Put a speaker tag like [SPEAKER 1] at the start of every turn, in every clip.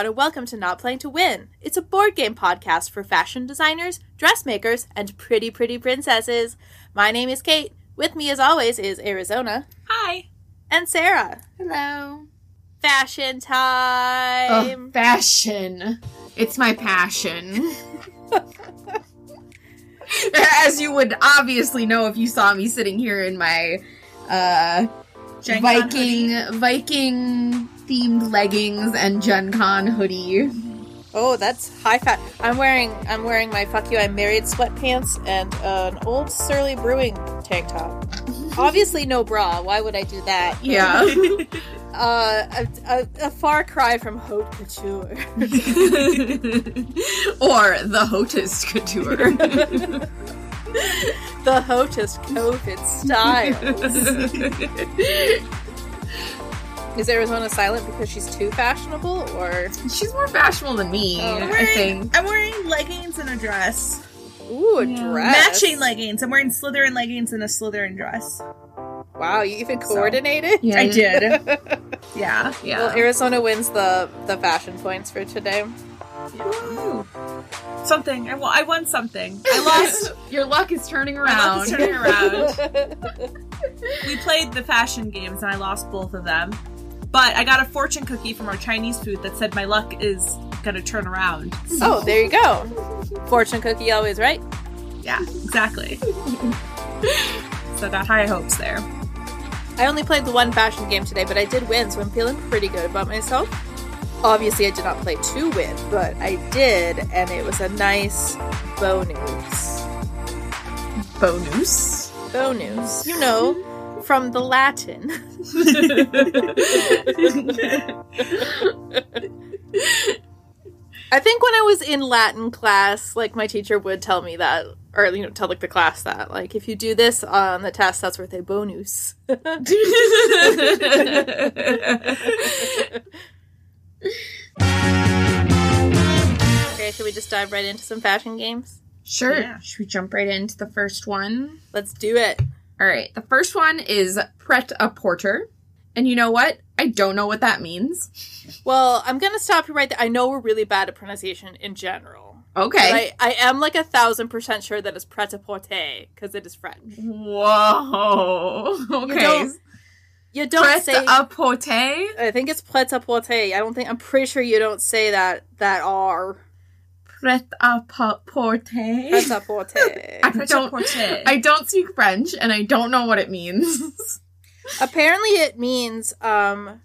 [SPEAKER 1] everyone, and welcome to Not Playing to Win. It's a board game podcast for fashion designers, dressmakers, and pretty, pretty princesses. My name is Kate. With me, as always, is Arizona
[SPEAKER 2] Hi.
[SPEAKER 1] and Sarah.
[SPEAKER 3] Hello.
[SPEAKER 1] Fashion time.
[SPEAKER 3] Oh, fashion. It's my passion. As you would obviously know if you saw me sitting here in my uh Viking Viking themed leggings and Gen Con hoodie.
[SPEAKER 1] Oh, that's high fat. I'm wearing I'm wearing my fuck you I'm married sweatpants and an old surly brewing tank top. Obviously no bra. Why would I do that?
[SPEAKER 3] Yeah.
[SPEAKER 1] Uh, a, a, a far cry from haute couture.
[SPEAKER 3] or the hotest couture.
[SPEAKER 1] the hotest COVID styles. Is Arizona silent because she's too fashionable, or
[SPEAKER 3] She's more fashionable than me,
[SPEAKER 1] Oh.
[SPEAKER 2] I'm
[SPEAKER 3] I
[SPEAKER 2] wearing,
[SPEAKER 3] think.
[SPEAKER 2] I'm wearing leggings and a dress.
[SPEAKER 1] ooh, a
[SPEAKER 3] Yeah.
[SPEAKER 1] dress?
[SPEAKER 2] Matching leggings. I'm wearing Slytherin leggings and a Slytherin dress.
[SPEAKER 1] Wow, you even
[SPEAKER 2] So-
[SPEAKER 1] coordinated.
[SPEAKER 3] Yeah.
[SPEAKER 2] I did. yeah.
[SPEAKER 3] Yeah.
[SPEAKER 1] Well, Arizona wins the the fashion points for today.
[SPEAKER 2] Woo. Something. I, I won something. I lost.
[SPEAKER 3] Your luck is turning around.
[SPEAKER 2] is turning around. we played the fashion games and I lost both of them. But I got a fortune cookie from our Chinese food that said my luck is gonna turn around.
[SPEAKER 1] oh, there you go. Fortune cookie always right.
[SPEAKER 2] Yeah, exactly. so I got high hopes there.
[SPEAKER 1] I only played the one fashion game today, but I did win, so I'm feeling pretty good about myself. Obviously, I did not play to win, but I did, and it was a nice bonus.
[SPEAKER 3] Bonus.
[SPEAKER 1] Bonus. You know, from the Latin. I think when I was in Latin class, like my teacher would tell me that, or you know, tell like the class that, like if you do this on the test, that's worth a bonus. Okay, should we just dive right into some fashion games?
[SPEAKER 3] Sure.
[SPEAKER 2] Yeah.
[SPEAKER 3] Should we jump right into the first one?
[SPEAKER 1] Let's do it.
[SPEAKER 3] All right. The first one is pret a porter. And you know what? I don't know what that means.
[SPEAKER 1] Well, I'm gonna stop you right there. I know we're really bad at pronunciation in general.
[SPEAKER 3] Okay.
[SPEAKER 1] I, I am like a thousand percent sure that it's pret a porter because it is French.
[SPEAKER 3] Whoa. Okay.
[SPEAKER 1] don't You don't
[SPEAKER 3] Pret
[SPEAKER 1] say.
[SPEAKER 3] a porter?
[SPEAKER 1] I think it's pret a porter. I don't think. I'm pretty sure you don't say that that R.
[SPEAKER 3] Pret a po- porter?
[SPEAKER 1] Pret a porter.
[SPEAKER 3] I don't. I don't speak French and I don't know what it means.
[SPEAKER 1] Apparently, it means um,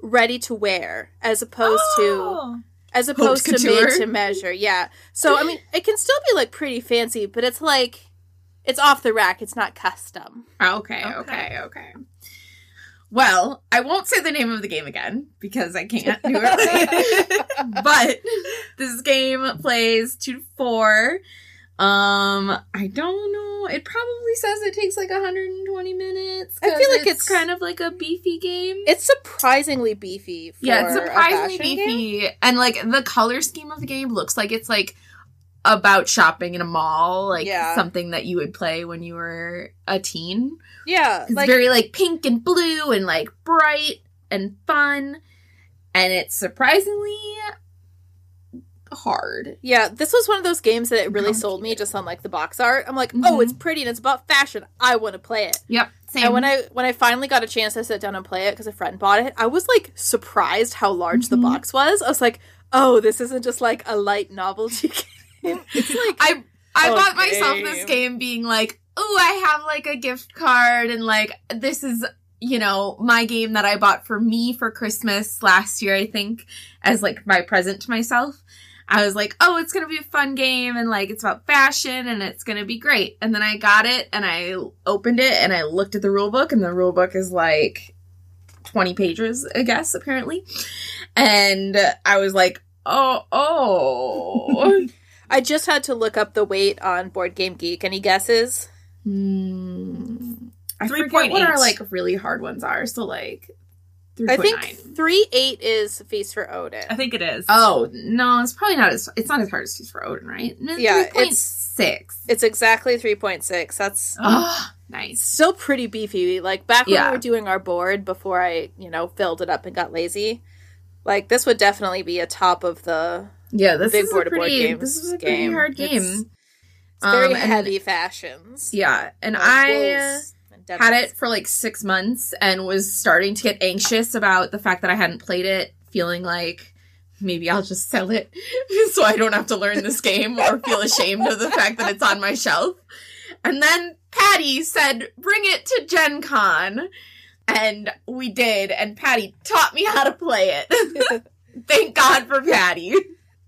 [SPEAKER 1] ready to wear, as opposed to
[SPEAKER 2] Oh.
[SPEAKER 1] as opposed to
[SPEAKER 3] couture?
[SPEAKER 1] made to measure. Yeah. So I mean, it can still be like pretty fancy, but it's like it's off the rack. It's not custom.
[SPEAKER 3] Okay,
[SPEAKER 2] Okay.
[SPEAKER 3] okay, okay. Well, I won't say the name of the game again because I can't do it. but this game plays two to four. Um, I don't know. It probably says it takes like 120 minutes.
[SPEAKER 1] I feel like
[SPEAKER 3] it's,
[SPEAKER 1] it's-
[SPEAKER 3] kind of like a beefy game.
[SPEAKER 1] It's surprisingly beefy. For
[SPEAKER 3] yeah, it's surprisingly
[SPEAKER 1] fashion game.
[SPEAKER 3] beefy, and like the color scheme of the game looks like it's like about shopping in a mall, like
[SPEAKER 1] Yeah.
[SPEAKER 3] something that you would play when you were a teen.
[SPEAKER 1] Yeah,
[SPEAKER 3] It's
[SPEAKER 1] like
[SPEAKER 3] very like pink and blue and like bright and fun. And it's surprisingly hard.
[SPEAKER 1] yeah. This was one of those games that it really sold me just on like the box art. I'm like, oh,
[SPEAKER 3] Mhm.
[SPEAKER 1] it's pretty and it's about fashion. I want to play it.
[SPEAKER 3] Yep. Same.
[SPEAKER 1] And when I when I finally got a chance to sit down and play it because a friend bought it, I was like surprised how large the
[SPEAKER 3] Mhm.
[SPEAKER 1] box was. I was like, oh, this isn't just like a light novelty game. It's like
[SPEAKER 3] I I bought myself this game being like, oh, I have like a gift card and like this is you know my game that I bought for me for Christmas last year, I think, as like my present to myself. I was like, oh, it's gonna be a fun game and like it's about fashion and it's gonna be great. And then I got it and I opened it and I looked at the rule book and the rule book is like 20 pages, I guess, apparently. And I was like, oh, oh.
[SPEAKER 1] I just had to look up the weight on Board Game Geek. Any guesses?
[SPEAKER 3] Hmm. I forget what our like really hard ones are. So like,
[SPEAKER 1] I
[SPEAKER 3] 3.9.
[SPEAKER 1] think three eight is Feast for Odin.
[SPEAKER 2] I think it is.
[SPEAKER 3] Oh no, it's probably not as it's not as hard as Feast for Odin, right? No,
[SPEAKER 1] Yeah,
[SPEAKER 3] 3.6.
[SPEAKER 1] It's exactly three point six. That's
[SPEAKER 3] Oh, nice.
[SPEAKER 1] still pretty beefy. Like back when
[SPEAKER 3] Yeah.
[SPEAKER 1] we were doing our board before I, you know, filled it up and got lazy. Like this would definitely be a top of the.
[SPEAKER 3] Yeah, this
[SPEAKER 1] Big
[SPEAKER 3] is
[SPEAKER 1] board
[SPEAKER 3] a
[SPEAKER 1] board
[SPEAKER 3] pretty.
[SPEAKER 1] games
[SPEAKER 3] This is a
[SPEAKER 1] game.
[SPEAKER 3] pretty hard game.
[SPEAKER 1] It's- It's very
[SPEAKER 3] Um, and-
[SPEAKER 1] heavy fashions.
[SPEAKER 3] Yeah, and I
[SPEAKER 1] and
[SPEAKER 3] had it for like six months and was starting to get anxious about the fact that I hadn't played it, feeling like maybe I'll just sell it so I don't have to learn this game or feel ashamed of the fact that it's on my shelf. And then Patty said, bring it to Gen Con. And we did, and Patty taught me how to play it. Thank God for Patty.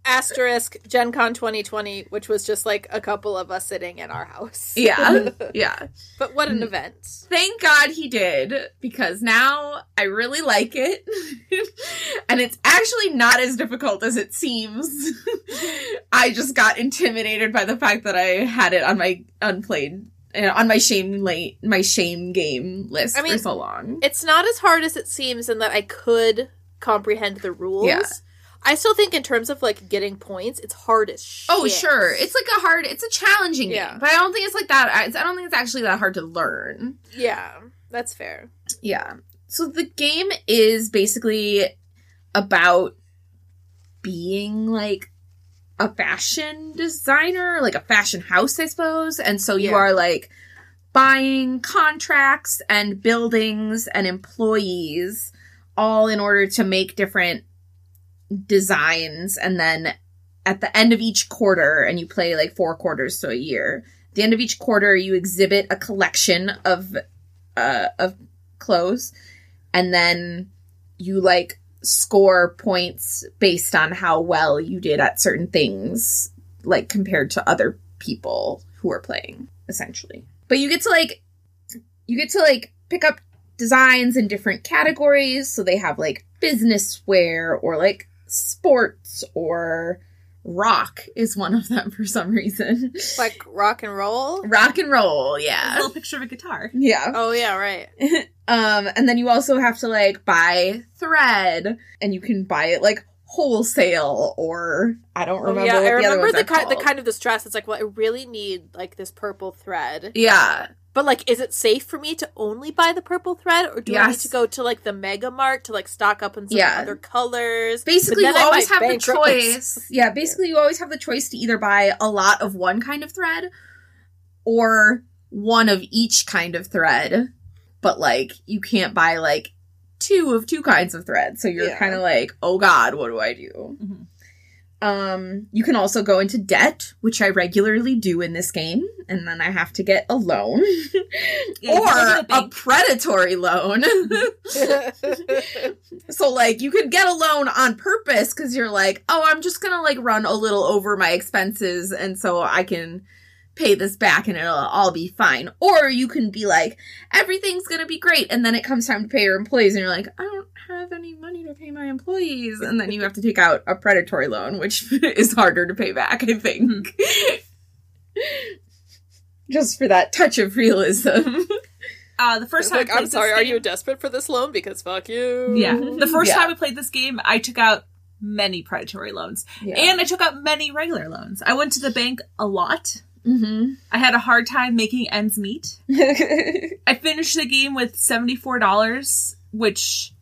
[SPEAKER 1] Asterisk Gen Con 2020, which was just like a couple of us sitting in our house.
[SPEAKER 3] Yeah, yeah.
[SPEAKER 1] but what
[SPEAKER 3] Mm.
[SPEAKER 1] an event.
[SPEAKER 3] Thank God he did because now I really like it. and it's actually not as difficult as it seems. I just got intimidated by the fact that I had it on my unplayed uh, on my shame late my shame game list
[SPEAKER 1] I mean,
[SPEAKER 3] for so long.
[SPEAKER 1] It's not as hard as it seems in that I could comprehend the rules.
[SPEAKER 3] Yeah.
[SPEAKER 1] I still think in terms of like getting points, it's hard as oh, shit.
[SPEAKER 3] Oh, sure. It's like a hard it's a challenging
[SPEAKER 1] Yeah.
[SPEAKER 3] game, but I don't think it's like that. I I don't think it's actually that hard to learn.
[SPEAKER 1] yeah, that's fair.
[SPEAKER 3] Yeah. So the game is basically about being like a fashion designer, like a fashion house, I suppose. And so you
[SPEAKER 1] Yeah.
[SPEAKER 3] are like buying contracts and buildings and employees all in order to make different designs and then at the end of each quarter and you play like four quarters so a year at the end of each quarter you exhibit a collection of uh of clothes and then you like score points based on how well you did at certain things like compared to other people who are playing essentially. But you get to like you get to like pick up designs in different categories so they have like business wear or like sports or rock is one of them for some reason
[SPEAKER 1] Like rock and roll.
[SPEAKER 3] rock and roll
[SPEAKER 2] A
[SPEAKER 3] yeah
[SPEAKER 2] little picture of a guitar.
[SPEAKER 3] yeah
[SPEAKER 1] Oh yeah, right.
[SPEAKER 3] um, and then you also have to like buy thread, and you can buy it like wholesale or I don't
[SPEAKER 1] Oh,
[SPEAKER 3] remember.
[SPEAKER 1] yeah, I
[SPEAKER 3] the
[SPEAKER 1] remember the
[SPEAKER 3] are
[SPEAKER 1] kind the kind of the stress. It's like, well, I really need like this purple thread.
[SPEAKER 3] Yeah,
[SPEAKER 1] But like, is it safe for me to only buy the purple thread, or do I need to go to like the Mega Mart to like stock up on some
[SPEAKER 3] Yeah.
[SPEAKER 1] other colors?
[SPEAKER 3] basically you
[SPEAKER 1] I
[SPEAKER 3] always have the choice. Yeah, basically you always have the choice to either buy a lot of one kind of thread or one of each kind of thread. But like you can't buy like two of two kinds of thread. So you're
[SPEAKER 1] Yeah.
[SPEAKER 3] kind of like, "Oh god, what do I do?"
[SPEAKER 2] Mhm.
[SPEAKER 3] Um, you can also go into debt, which I regularly do in this game, and then I have to get a loan
[SPEAKER 2] Yeah,
[SPEAKER 3] or
[SPEAKER 2] go to the
[SPEAKER 3] a predatory loan. so like you could get a loan on purpose because you're like, oh, I'm just gonna like run a little over my expenses, and so I can pay this back and it'll all be fine. Or you can be like, everything's gonna be great, and then it comes time to pay your employees, and you're like, I don't have any money to pay my employees, and then you have to take out a predatory loan, which is harder to pay back, I think. Just for that touch of realism.
[SPEAKER 2] Uh, the first time
[SPEAKER 1] like,
[SPEAKER 2] I played
[SPEAKER 1] I'm sorry,
[SPEAKER 2] this
[SPEAKER 1] are
[SPEAKER 2] game,
[SPEAKER 1] you desperate for this loan? Because fuck you.
[SPEAKER 2] Yeah, the first
[SPEAKER 3] Yeah.
[SPEAKER 2] time I played this game, I took out many predatory loans, and I took out many regular loans. I went to the bank a lot.
[SPEAKER 3] Mm-hmm.
[SPEAKER 2] I had a hard time making ends meet. I finished the game with seventy four dollars, which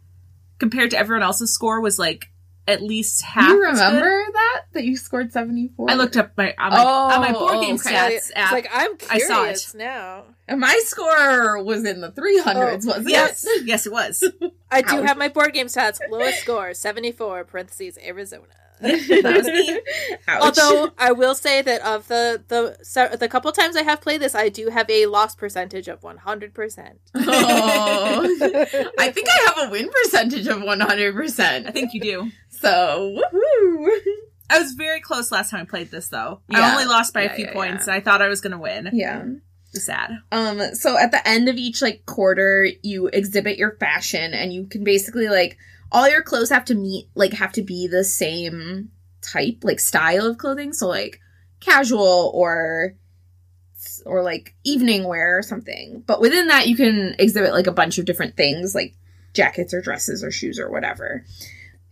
[SPEAKER 2] compared to everyone else's score was like at least half.
[SPEAKER 3] you
[SPEAKER 2] as good.
[SPEAKER 3] remember that that you scored 74
[SPEAKER 2] I looked up my on my, on my board
[SPEAKER 3] Oh,
[SPEAKER 2] game
[SPEAKER 3] okay.
[SPEAKER 1] Yeah,
[SPEAKER 2] stats
[SPEAKER 1] it's
[SPEAKER 2] app.
[SPEAKER 1] like I'm
[SPEAKER 2] I saw
[SPEAKER 1] curious
[SPEAKER 2] it.
[SPEAKER 1] now.
[SPEAKER 3] and my score was in the 300s
[SPEAKER 1] Oh,
[SPEAKER 3] wasn't
[SPEAKER 2] yes,
[SPEAKER 3] it
[SPEAKER 2] yes, it was.
[SPEAKER 1] I do have my board game stats. Lowest score, 74, parentheses, Arizona.
[SPEAKER 2] That was me.
[SPEAKER 1] Although I will say that of the the se- the couple times I have played this, I do have a loss percentage of 100%.
[SPEAKER 3] Oh. I think I have a win percentage of 100%.
[SPEAKER 2] I think you do.
[SPEAKER 3] So, woohoo.
[SPEAKER 2] I was very close last time I played this, though. I only lost by
[SPEAKER 3] Yeah,
[SPEAKER 2] a few
[SPEAKER 3] yeah,
[SPEAKER 2] points.
[SPEAKER 3] yeah.
[SPEAKER 2] I thought I was going to win.
[SPEAKER 3] Yeah.
[SPEAKER 2] Sad.
[SPEAKER 3] Um, so at the end of each like quarter, you exhibit your fashion and you can basically like all your clothes have to meet like have to be the same type, like style of clothing. So like casual or or like evening wear or something. But within that you can exhibit like a bunch of different things like jackets or dresses or shoes or whatever.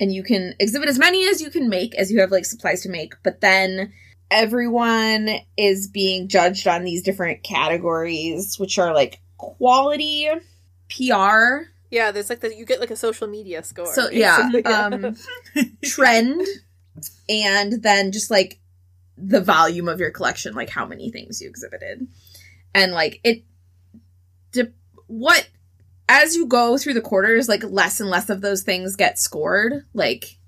[SPEAKER 3] And you can exhibit as many as you can make as you have like supplies to make, but then everyone is being judged on these different categories, which are like quality, PR
[SPEAKER 1] Yeah, there's like the you get like a social media score.
[SPEAKER 3] So yeah,
[SPEAKER 1] basically.
[SPEAKER 3] um, trend, and then just like the volume of your collection, like how many things you exhibited, and like it. De- what as you go through the quarters, like less and less of those things get scored, like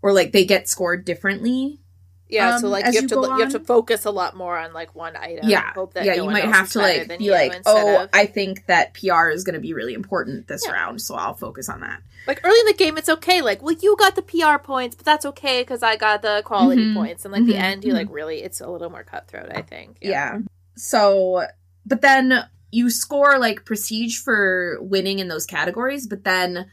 [SPEAKER 3] or like they get scored differently.
[SPEAKER 1] Yeah. so
[SPEAKER 3] um,
[SPEAKER 1] like you have
[SPEAKER 3] you
[SPEAKER 1] to
[SPEAKER 3] go
[SPEAKER 1] you have to focus a lot more on like one item.
[SPEAKER 3] yeah,
[SPEAKER 1] hope that
[SPEAKER 3] yeah.
[SPEAKER 1] no
[SPEAKER 3] you might have to like be like, oh,
[SPEAKER 1] of-
[SPEAKER 3] I think that PR is going to be really important this
[SPEAKER 1] Yeah.
[SPEAKER 3] round, so I'll focus on that.
[SPEAKER 1] like early in the game, it's okay. Like, well, you got the PR points, but that's okay because I got the quality
[SPEAKER 3] Mhm.
[SPEAKER 1] points. And like the
[SPEAKER 3] Mhm.
[SPEAKER 1] end, you like really, it's a little more cutthroat. I think.
[SPEAKER 3] Yeah. So, but then you score like prestige for winning in those categories, but then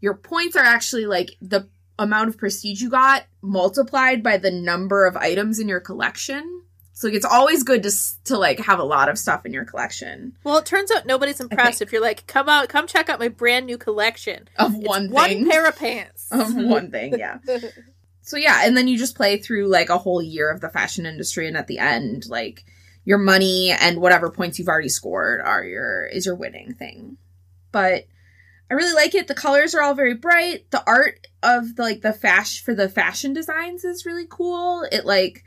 [SPEAKER 3] your points are actually like the amount of prestige you got multiplied by the number of items in your collection. So it's always good to to like have a lot of stuff in your collection
[SPEAKER 1] Well, it turns out nobody's impressed if you're like, come out, come check out my brand new collection.
[SPEAKER 3] of
[SPEAKER 1] It's
[SPEAKER 3] one
[SPEAKER 1] one pair of pants.
[SPEAKER 3] of one thing, yeah. So yeah, and then you just play through like a whole year of the fashion industry, and at the end, like your money and whatever points you've already scored are your is your winning thing. But I really like it. The colors are all very bright. The art of the, like the fashion for the fashion designs is really cool. It like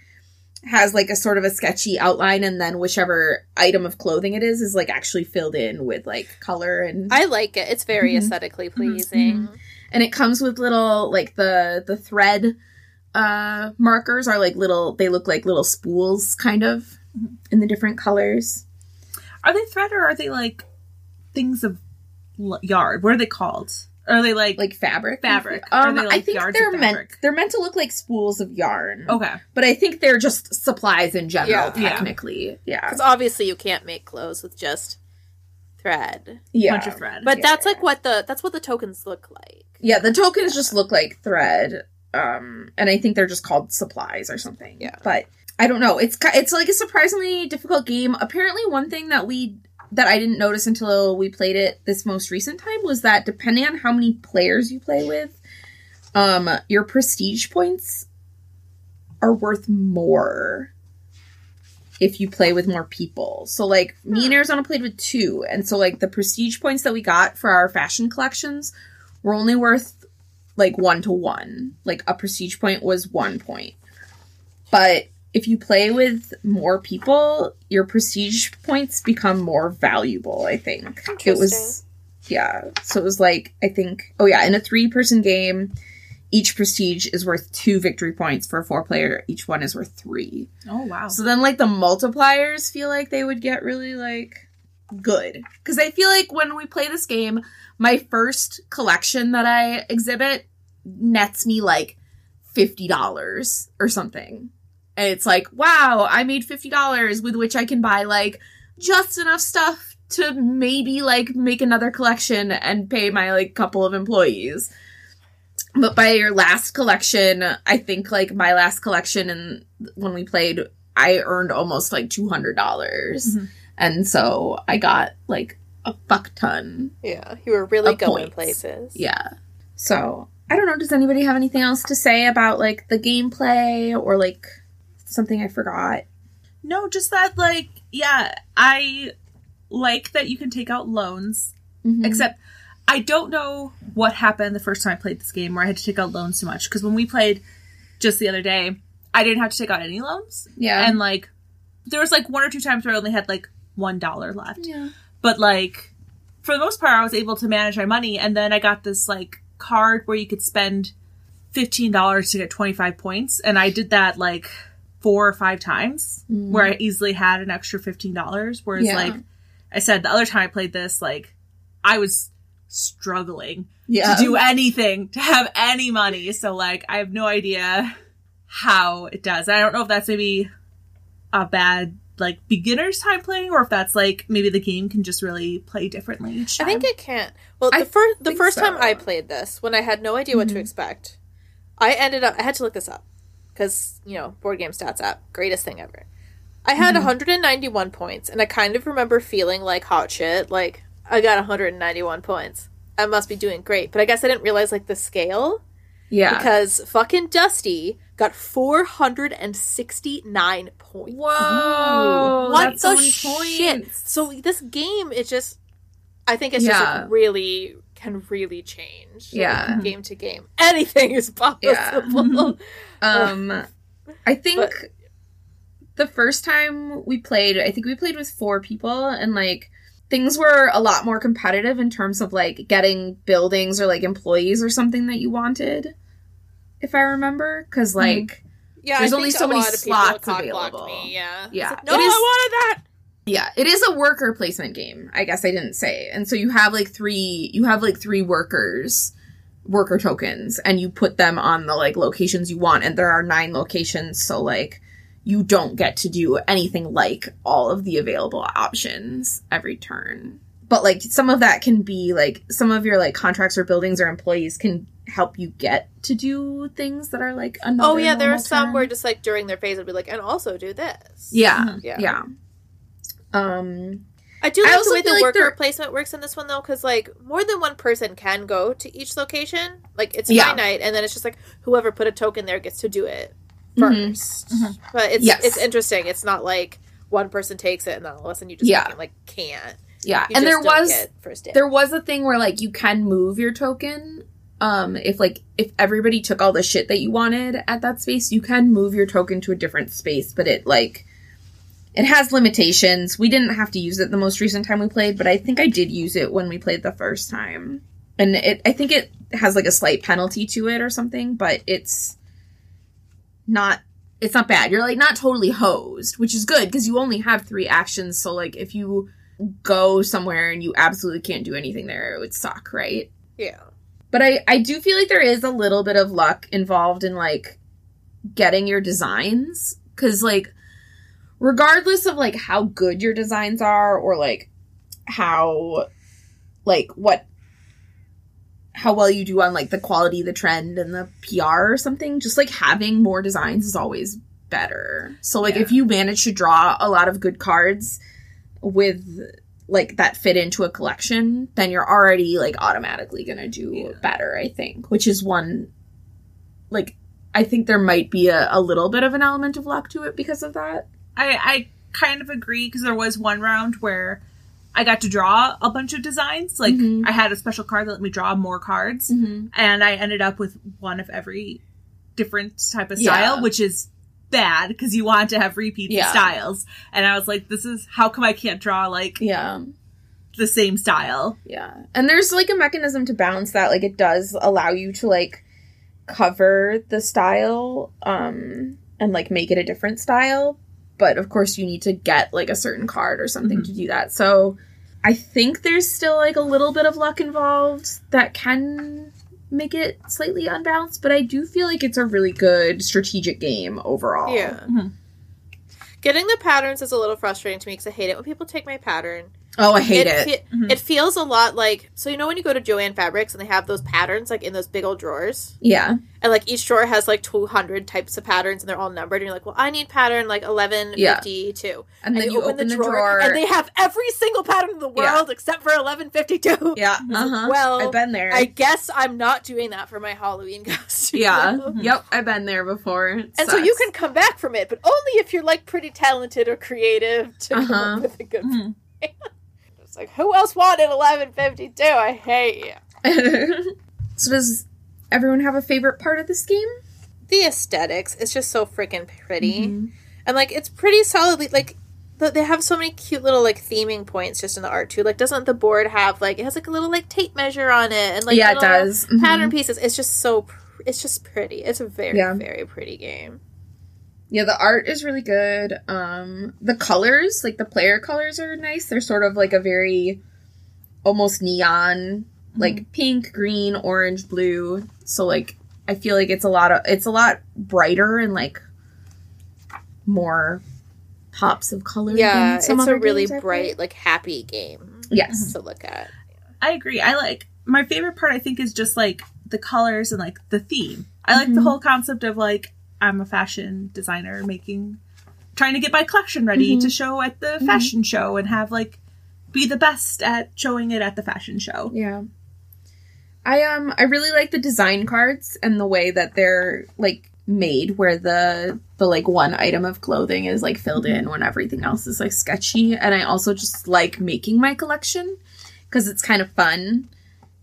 [SPEAKER 3] has like a sort of a sketchy outline, and then whichever item of clothing it is is like actually filled in with like color and
[SPEAKER 1] I like it. It's very
[SPEAKER 3] Mhm.
[SPEAKER 1] aesthetically pleasing.
[SPEAKER 3] and it comes with little like the the thread uh markers are like little they look like little spools kind of
[SPEAKER 2] Mhm.
[SPEAKER 3] in the different colors
[SPEAKER 2] Are they thread or are they like things of l- yard? What are they called? Are they like,
[SPEAKER 3] like fabric
[SPEAKER 2] Fabric. Are
[SPEAKER 3] um
[SPEAKER 2] they,
[SPEAKER 3] i
[SPEAKER 2] like,
[SPEAKER 3] think
[SPEAKER 2] yards
[SPEAKER 3] they're meant they're meant to look like spools of yarn
[SPEAKER 2] okay?
[SPEAKER 3] but i think they're just supplies in general
[SPEAKER 1] Yeah.
[SPEAKER 2] Yeah.
[SPEAKER 3] technically yeah
[SPEAKER 1] Because obviously you can't make clothes with just thread.
[SPEAKER 3] yeah
[SPEAKER 2] Bunch of thread.
[SPEAKER 1] But
[SPEAKER 3] Yeah.
[SPEAKER 1] that's like what the that's what the tokens look like.
[SPEAKER 3] yeah the tokens just look like thread um and i think they're just called supplies or something
[SPEAKER 1] Yeah.
[SPEAKER 3] but i don't know it's it's like a surprisingly difficult game apparently one thing that we that i didn't notice until we played it this most recent time was that depending on how many players you play with um your prestige points are worth more if you play with more people. So like me and Arizona played with two, and so like the prestige points that we got for our fashion collections were only worth like one to one. Like a prestige point was one point. But if you play with more people, your prestige points become more valuable, I think. It was yeah. So it was like I think oh yeah, in a three person game, each prestige is worth two victory points for a four player, each one is worth three.
[SPEAKER 2] Oh wow.
[SPEAKER 3] So then, like, the multipliers feel like they would get really, like, good. Because I feel like when we play this game, my first collection that I exhibit nets me, like, $50 or something. And it's like, wow, I made $50 with which I can buy, like, just enough stuff to maybe, like, make another collection and pay my, like, couple of employees. But by your last collection, I think like my last collection and when we played, I earned almost like two hundred dollars,
[SPEAKER 2] Mhm.
[SPEAKER 3] and so I got like a fuck ton.
[SPEAKER 1] Yeah, you were really going
[SPEAKER 3] points.
[SPEAKER 1] places.
[SPEAKER 3] Yeah. So I don't know. Does anybody have anything else to say about like the gameplay or like something I forgot?
[SPEAKER 2] No, just that like yeah, I like that you can take out loans.
[SPEAKER 3] Mhm.
[SPEAKER 2] Except I don't know what happened the first time I played this game where I had to take out loans too much. Because when we played just the other day, I didn't have to take out any loans.
[SPEAKER 3] yeah,
[SPEAKER 2] And like there was like one or two times where I only had like one dollar left.
[SPEAKER 3] yeah,
[SPEAKER 2] But like for the most part I was able to manage my money and then I got this like card where you could spend fifteen dollars to get twenty five points and I did that like four or five times
[SPEAKER 3] Mm.
[SPEAKER 2] where I easily had an extra fifteen dollars. Whereas
[SPEAKER 3] Yeah.
[SPEAKER 2] like I said the other time I played this, like I was struggling
[SPEAKER 3] yeah.
[SPEAKER 2] to do anything, to have any money. So like I have no idea how it does. I don't know if that's maybe a bad like beginner's time playing or if that's like maybe the game can just really play differently each
[SPEAKER 1] I think it can't. Well,
[SPEAKER 3] I
[SPEAKER 1] the first the
[SPEAKER 3] think
[SPEAKER 1] first time. I played this, when I had no idea what to
[SPEAKER 3] Mhm.
[SPEAKER 1] expect, I ended up I had to look this up because you know board game stats app greatest thing ever. I had
[SPEAKER 3] Mhm.
[SPEAKER 1] 191 points, and I kind of remember feeling like hot shit. Like I got 191 points. I must be doing great, but I guess I didn't realize like the scale
[SPEAKER 3] yeah.
[SPEAKER 1] because fucking Dusty got 469 points.
[SPEAKER 3] Whoa!
[SPEAKER 1] what
[SPEAKER 3] that's so
[SPEAKER 1] the shit?
[SPEAKER 3] points.
[SPEAKER 1] So this game is just, I think it's
[SPEAKER 3] Yeah.
[SPEAKER 1] just like really can really change.
[SPEAKER 3] Yeah.
[SPEAKER 1] like, game to game, anything is possible.
[SPEAKER 3] Um, I think
[SPEAKER 1] But-
[SPEAKER 3] the first time we played, I think we played with four people, and like things were a lot more competitive in terms of like getting buildings or like employees or something that you wanted. If I remember, because like
[SPEAKER 1] yeah,
[SPEAKER 3] There's
[SPEAKER 1] I
[SPEAKER 3] only
[SPEAKER 1] think
[SPEAKER 3] so
[SPEAKER 1] a
[SPEAKER 3] many
[SPEAKER 1] lot of
[SPEAKER 3] slots
[SPEAKER 1] cockblocked
[SPEAKER 3] available.
[SPEAKER 1] Me, yeah,
[SPEAKER 3] Yeah.
[SPEAKER 1] It's like, no,
[SPEAKER 3] It is-
[SPEAKER 1] I wanted that.
[SPEAKER 3] Yeah, it is a worker placement game. I guess I didn't say, and so you have like three, you have like three workers. worker tokens and you put them on the like locations you want and there are nine locations so like you don't get to do anything like all of the available options every turn but like some of that can be like some of your like contracts or buildings or employees can help you get to do things that are like another
[SPEAKER 1] Oh yeah, there are some
[SPEAKER 3] turn.
[SPEAKER 1] where just like during their phase it'd be like, and also do this.
[SPEAKER 3] yeah
[SPEAKER 2] Mhm.
[SPEAKER 1] Yeah.
[SPEAKER 3] yeah um
[SPEAKER 1] I do
[SPEAKER 3] I
[SPEAKER 1] like the way the
[SPEAKER 3] like
[SPEAKER 1] worker
[SPEAKER 3] there-
[SPEAKER 1] placement works in this one though, because like more than one person can go to each location. Like it's
[SPEAKER 3] Yeah.
[SPEAKER 1] finite, and then it's just like whoever put a token there gets to do it
[SPEAKER 3] Mhm.
[SPEAKER 1] 1st
[SPEAKER 2] Mhm.
[SPEAKER 1] But it's
[SPEAKER 3] Yes.
[SPEAKER 1] it's interesting. It's not like one person takes it and then all of a sudden you just
[SPEAKER 3] Yeah.
[SPEAKER 1] like can't.
[SPEAKER 3] yeah
[SPEAKER 1] You
[SPEAKER 3] and there was
[SPEAKER 1] first
[SPEAKER 3] there was a thing where like you can move your token um if like if everybody took all the shit that you wanted at that space you can move your token to a different space but it like it has limitations we didn't have to use it the most recent time we played but i think i did use it when we played the first time and it i think it has like a slight penalty to it or something but it's not it's not bad you're like not totally hosed which is good because you only have three actions so like if you go somewhere and you absolutely can't do anything there, it would suck, right?
[SPEAKER 1] yeah.
[SPEAKER 3] But I, I do feel like there is a little bit of luck involved in like getting your designs. Cause like, regardless of like how good your designs are or like how, like what, how well you do on like the quality, the trend, and the PR or something, just like having more designs is always better. So like
[SPEAKER 1] Yeah.
[SPEAKER 3] if you manage to draw a lot of good cards with like that fit into a collection, then you're already like automatically gonna do
[SPEAKER 2] Yeah.
[SPEAKER 3] better, I think. Which is one like I think there might be a, a little bit of an element of luck to it because of that.
[SPEAKER 2] I, I kind of agree because there was one round where I got to draw a bunch of designs. Like
[SPEAKER 3] Mhm.
[SPEAKER 2] I had a special card that let me draw more cards,
[SPEAKER 3] Mm-hmm.
[SPEAKER 2] and I ended up with one of every different type of
[SPEAKER 3] Yeah.
[SPEAKER 2] style, which is bad because you want to have repeat
[SPEAKER 3] Yeah.
[SPEAKER 2] styles. And I was like, this is how come I can't draw like
[SPEAKER 3] Yeah.
[SPEAKER 2] the same style?
[SPEAKER 3] Yeah. And there's like a mechanism to balance that. Like it does allow you to like cover the style um and like make it a different style, but of course you need to get like a certain card or something
[SPEAKER 2] Mhm.
[SPEAKER 3] to do that. So I think there's still like a little bit of luck involved that can make it slightly unbalanced, but I do feel like it's a really good strategic game overall.
[SPEAKER 1] Yeah.
[SPEAKER 2] Mhm.
[SPEAKER 1] Getting the patterns is a little frustrating to me because I hate it when people take my pattern.
[SPEAKER 3] Oh, I hate it.
[SPEAKER 1] fe-
[SPEAKER 2] Mhm.
[SPEAKER 1] it feels a lot like so you know when you go to Jo-Ann Fabrics and they have those patterns like in those big old drawers
[SPEAKER 3] yeah.
[SPEAKER 1] and like each drawer has like 200 types of patterns and they're all numbered and you're like well I need pattern like 1152
[SPEAKER 3] And then you open, the, drawer,
[SPEAKER 1] and they have every single pattern in the
[SPEAKER 3] Yeah.
[SPEAKER 1] world except for 1152
[SPEAKER 3] Yeah. Uh-huh.
[SPEAKER 1] well,
[SPEAKER 3] I've been there.
[SPEAKER 1] I guess I'm not doing that for my Halloween costume
[SPEAKER 3] yeah. Yep, I've been there before. It
[SPEAKER 1] and so you can come back from it but only if you're like pretty talented or creative to come
[SPEAKER 3] Uh-huh.
[SPEAKER 1] up with a good
[SPEAKER 2] Mhm.
[SPEAKER 1] It's like, who else wanted 1152? I hate you.
[SPEAKER 3] so does everyone have a favorite part of this game?
[SPEAKER 1] The aesthetics, it's just so freaking pretty.
[SPEAKER 3] Mhm.
[SPEAKER 1] And, like, it's pretty solidly, like, they have so many cute little, like, theming points just in the art, too. Like, doesn't the board have, like, it has, like, a little, like, tape measure on it and, like,
[SPEAKER 3] yeah, it does. Mhm.
[SPEAKER 1] Pattern pieces. It's just so, pr- it's just pretty. It's a very,
[SPEAKER 3] Yeah.
[SPEAKER 1] very pretty game.
[SPEAKER 3] Yeah, the art is really good. Um, the colors, like the player colors, are nice. They're sort of like a very almost neon, like pink, green, orange, blue. So like I feel like it's a lot of it's a lot brighter and like more pops of color.
[SPEAKER 1] Yeah,
[SPEAKER 3] than
[SPEAKER 1] it's
[SPEAKER 3] some
[SPEAKER 1] a really
[SPEAKER 3] games
[SPEAKER 1] bright, like, happy game
[SPEAKER 3] Yes.
[SPEAKER 1] to look at.
[SPEAKER 2] I agree. I like my favorite part. I think is just like the colors and like the theme. I like the
[SPEAKER 3] Mhm.
[SPEAKER 2] whole concept of like I'm a fashion designer making, trying to get my collection ready
[SPEAKER 3] Mhm.
[SPEAKER 2] to show at the
[SPEAKER 3] Mhm.
[SPEAKER 2] fashion show and have like be the best at showing it at the fashion show.
[SPEAKER 3] Yeah. I um I really like the design cards and the way that they're like made where the the like one item of clothing is like filled in when everything else is like sketchy and I also just like making my collection cuz it's kind of fun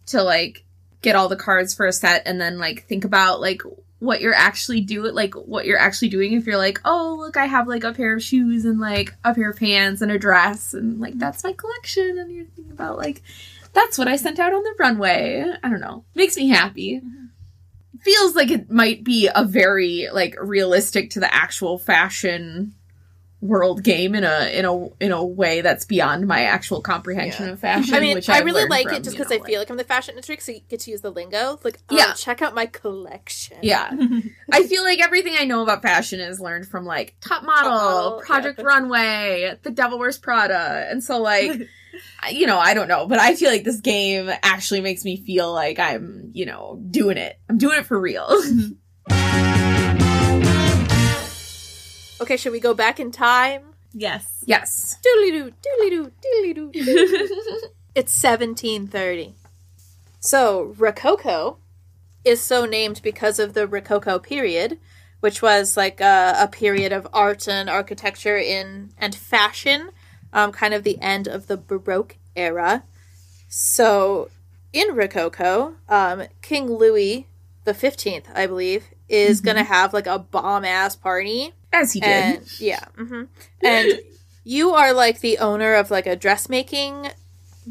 [SPEAKER 3] to like get all the cards for a set and then like think about like what you're actually doing like what you're actually doing if you're like oh look i have like a pair of shoes and like a pair of pants and a dress and like that's my collection and you're thinking about like that's what i sent out on the runway. I don't know. Makes me happy. Mm-hmm. Feels like it might be a very like realistic to the actual fashion world game in a in a in a way that's beyond my actual comprehension
[SPEAKER 1] Yeah.
[SPEAKER 3] of fashion.
[SPEAKER 1] I mean,
[SPEAKER 3] which
[SPEAKER 1] I
[SPEAKER 3] I've
[SPEAKER 1] really like
[SPEAKER 3] from,
[SPEAKER 1] it just
[SPEAKER 3] you
[SPEAKER 1] because
[SPEAKER 3] know,
[SPEAKER 1] I feel like I'm the fashion industry, so you get to use the lingo. Like, oh,
[SPEAKER 3] Yeah.
[SPEAKER 1] check out my collection.
[SPEAKER 3] Yeah. I feel like everything I know about fashion is learned from like Top Model,
[SPEAKER 1] Model,
[SPEAKER 3] Project
[SPEAKER 1] yeah.
[SPEAKER 3] Runway, The Devil Wears Prada. And so like you know, I don't know, but I feel like this game actually makes me feel like I'm, you know, doing it. I'm doing it for real.
[SPEAKER 1] Okay, should we go back in time?
[SPEAKER 2] yes.
[SPEAKER 3] yes.
[SPEAKER 1] Doodly doo, doodly doo, doodly doo. It's 1730. So, Rococo is so named because of the Rococo period, which was like a, a period of art and architecture in and fashion, um, kind of the end of the Baroque era. So, in Rococo, um, King Louis the Fifteenth, I believe, is gonna have like a bomb ass party.
[SPEAKER 3] As he did.
[SPEAKER 1] And yeah, hmm and you are like the owner of like a dressmaking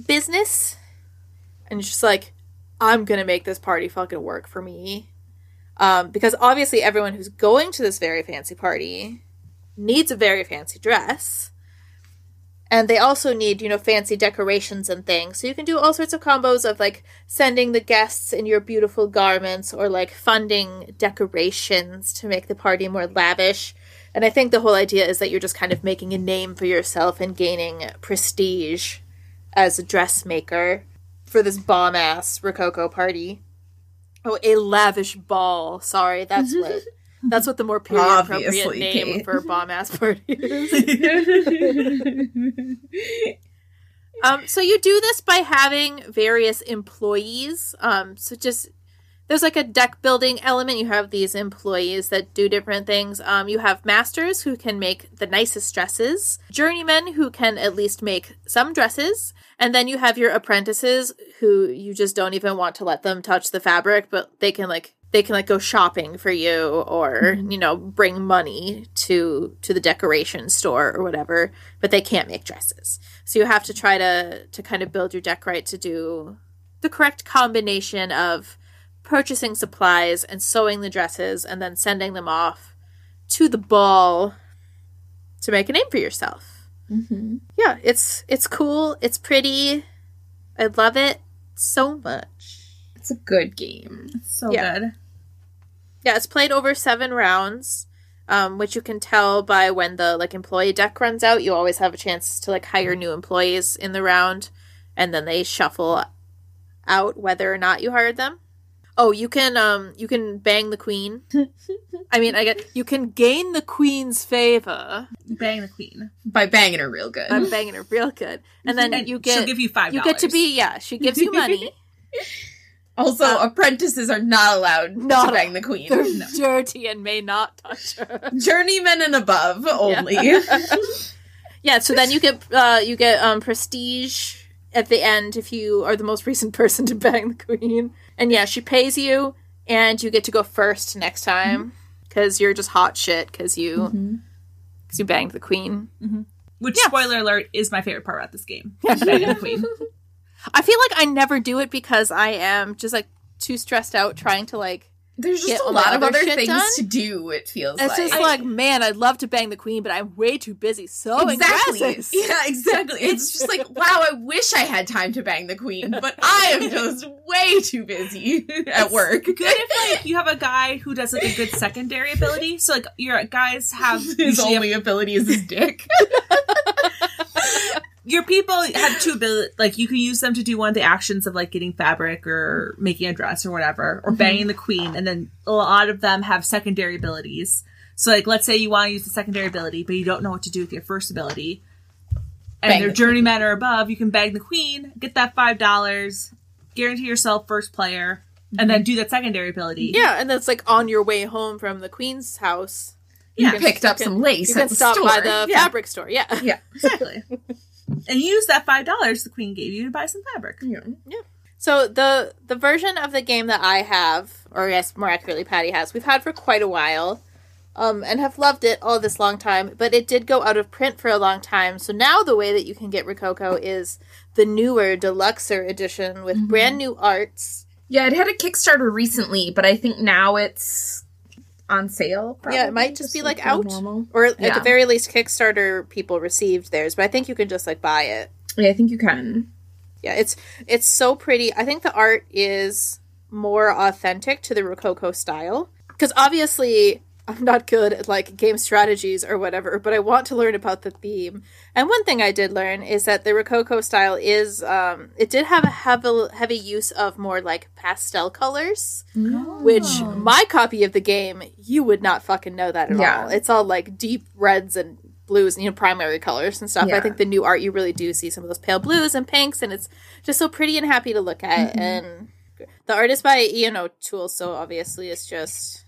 [SPEAKER 1] business, and you're just like, I'm gonna make this party fucking work for me, um, because obviously everyone who's going to this very fancy party needs a very fancy dress. And they also need, you know, fancy decorations and things. So you can do all sorts of combos of like sending the guests in your beautiful garments or like funding decorations to make the party more lavish. And I think the whole idea is that you're just kind of making a name for yourself and gaining prestige as a dressmaker for this bomb ass Rococo party. Oh, a lavish ball. Sorry, that's what that's what the more period appropriate
[SPEAKER 3] Obviously,
[SPEAKER 1] name
[SPEAKER 3] Kate.
[SPEAKER 1] for a bomb ass party is. Um, so you do this by having various employees. Um, so just there's like a deck building element. You have these employees that do different things. Um, you have masters who can make the nicest dresses, journeymen who can at least make some dresses, and then you have your apprentices who you just don't even want to let them touch the fabric, but they can like they can like go shopping for you or you know bring money to to the decoration store or whatever but they can't make dresses so you have to try to to kind of build your deck right to do the correct combination of purchasing supplies and sewing the dresses and then sending them off to the ball to make a name for yourself
[SPEAKER 3] mm-hmm.
[SPEAKER 1] yeah it's it's cool it's pretty i love it so much
[SPEAKER 3] It's a good game.
[SPEAKER 2] So
[SPEAKER 1] Yeah.
[SPEAKER 2] good.
[SPEAKER 1] Yeah, it's played over seven rounds, um, which you can tell by when the like employee deck runs out. You always have a chance to like hire new employees in the round, and then they shuffle out whether or not you hired them. Oh, you can um you can bang the queen. I mean, I get you can gain the queen's favor.
[SPEAKER 2] Bang the queen.
[SPEAKER 3] By banging her real good.
[SPEAKER 1] I'm banging her real good, and then
[SPEAKER 2] And
[SPEAKER 1] you get she'll
[SPEAKER 2] give you five.
[SPEAKER 1] you get to be yeah. She gives you money.
[SPEAKER 3] also,
[SPEAKER 1] Uh,
[SPEAKER 3] apprentices are not allowed
[SPEAKER 1] not
[SPEAKER 3] to bang the queen.
[SPEAKER 1] They're dirty and may not touch her.
[SPEAKER 3] Journeymen and above only.
[SPEAKER 1] Yeah, so then you get uh, you get um, prestige at the end if you are the most recent person to bang the queen. And yeah, she pays you, and you get to go first next time mm-hmm. because you're just hot shit because you mm-hmm. because you banged the queen. Mm-hmm.
[SPEAKER 2] Which
[SPEAKER 1] Yeah.
[SPEAKER 2] spoiler alert is my favorite part about this game. The queen.
[SPEAKER 1] I feel like I never do it because I am just like too stressed out trying to like.
[SPEAKER 3] There's just a lot of
[SPEAKER 1] other
[SPEAKER 3] other things
[SPEAKER 1] done?
[SPEAKER 3] to do. It feels like
[SPEAKER 1] It's
[SPEAKER 3] like
[SPEAKER 1] just like, man, I'd love to bang the queen, but I'm way too busy So
[SPEAKER 3] exactly.
[SPEAKER 1] dresses.
[SPEAKER 3] Yeah, exactly. It's just like, wow, I wish I had time to bang the queen, but I am just way too busy at work.
[SPEAKER 2] Good if like you have a guy who does like a good secondary ability. So like your guys have
[SPEAKER 3] His only ability is his dick.
[SPEAKER 2] Your people have two abilities. Like you can use them to do one of the actions of like getting fabric or making a dress or whatever, or mm-hmm. banging the queen. And then a lot of them have secondary abilities. So like, let's say you want to use the secondary ability, but you don't know what to do with your first ability. And
[SPEAKER 3] Bang
[SPEAKER 2] they're
[SPEAKER 3] the
[SPEAKER 2] journeyman or above, you can bang the queen, get that five dollars, guarantee yourself first player, and then mm-hmm. do that secondary ability.
[SPEAKER 1] Yeah, and that's like on your way home from the queen's house.
[SPEAKER 3] You picked up
[SPEAKER 1] can-
[SPEAKER 3] some lace
[SPEAKER 1] You
[SPEAKER 3] at
[SPEAKER 1] can
[SPEAKER 3] the
[SPEAKER 1] stop
[SPEAKER 3] store.
[SPEAKER 1] by the
[SPEAKER 3] yeah.
[SPEAKER 1] fabric store. Yeah.
[SPEAKER 3] Yeah.
[SPEAKER 2] Exactly. and use that five dollars the queen gave you to buy some fabric.
[SPEAKER 3] Yeah. yeah.
[SPEAKER 1] So the the version of the game that I have, or yes, more accurately, Patty has, we've had for quite a while, um, and have loved it all this long time. But it did go out of print for a long time. So now the way that you can get Rococo is the newer deluxer edition with brand new arts.
[SPEAKER 3] Yeah, it had a Kickstarter recently, but I think now it's on sale.
[SPEAKER 1] Yeah, it might
[SPEAKER 3] probably,
[SPEAKER 1] just be like out,
[SPEAKER 3] normal.
[SPEAKER 1] or at the very least, Kickstarter people received theirs. But I think you can just like buy it.
[SPEAKER 3] Yeah, I think you can.
[SPEAKER 1] Yeah, it's it's so pretty. I think the art is more authentic to the Rococo style because obviously I'm not good at like game strategies or whatever, but I want to learn about the theme. And one thing I did learn is that the Rococo style is um it did have a heavy heavy use of more like pastel colors, which
[SPEAKER 3] Oh.
[SPEAKER 1] my copy of the game you would not fucking know that at
[SPEAKER 3] Yeah.
[SPEAKER 1] all. It's all like deep reds and blues, you know, primary colors and stuff. I think the new art you really do see some of those pale blues and pinks, and it's just so pretty and happy to look at.
[SPEAKER 3] Mm-hmm.
[SPEAKER 1] And the art is by Ian O'Toole, so obviously it's just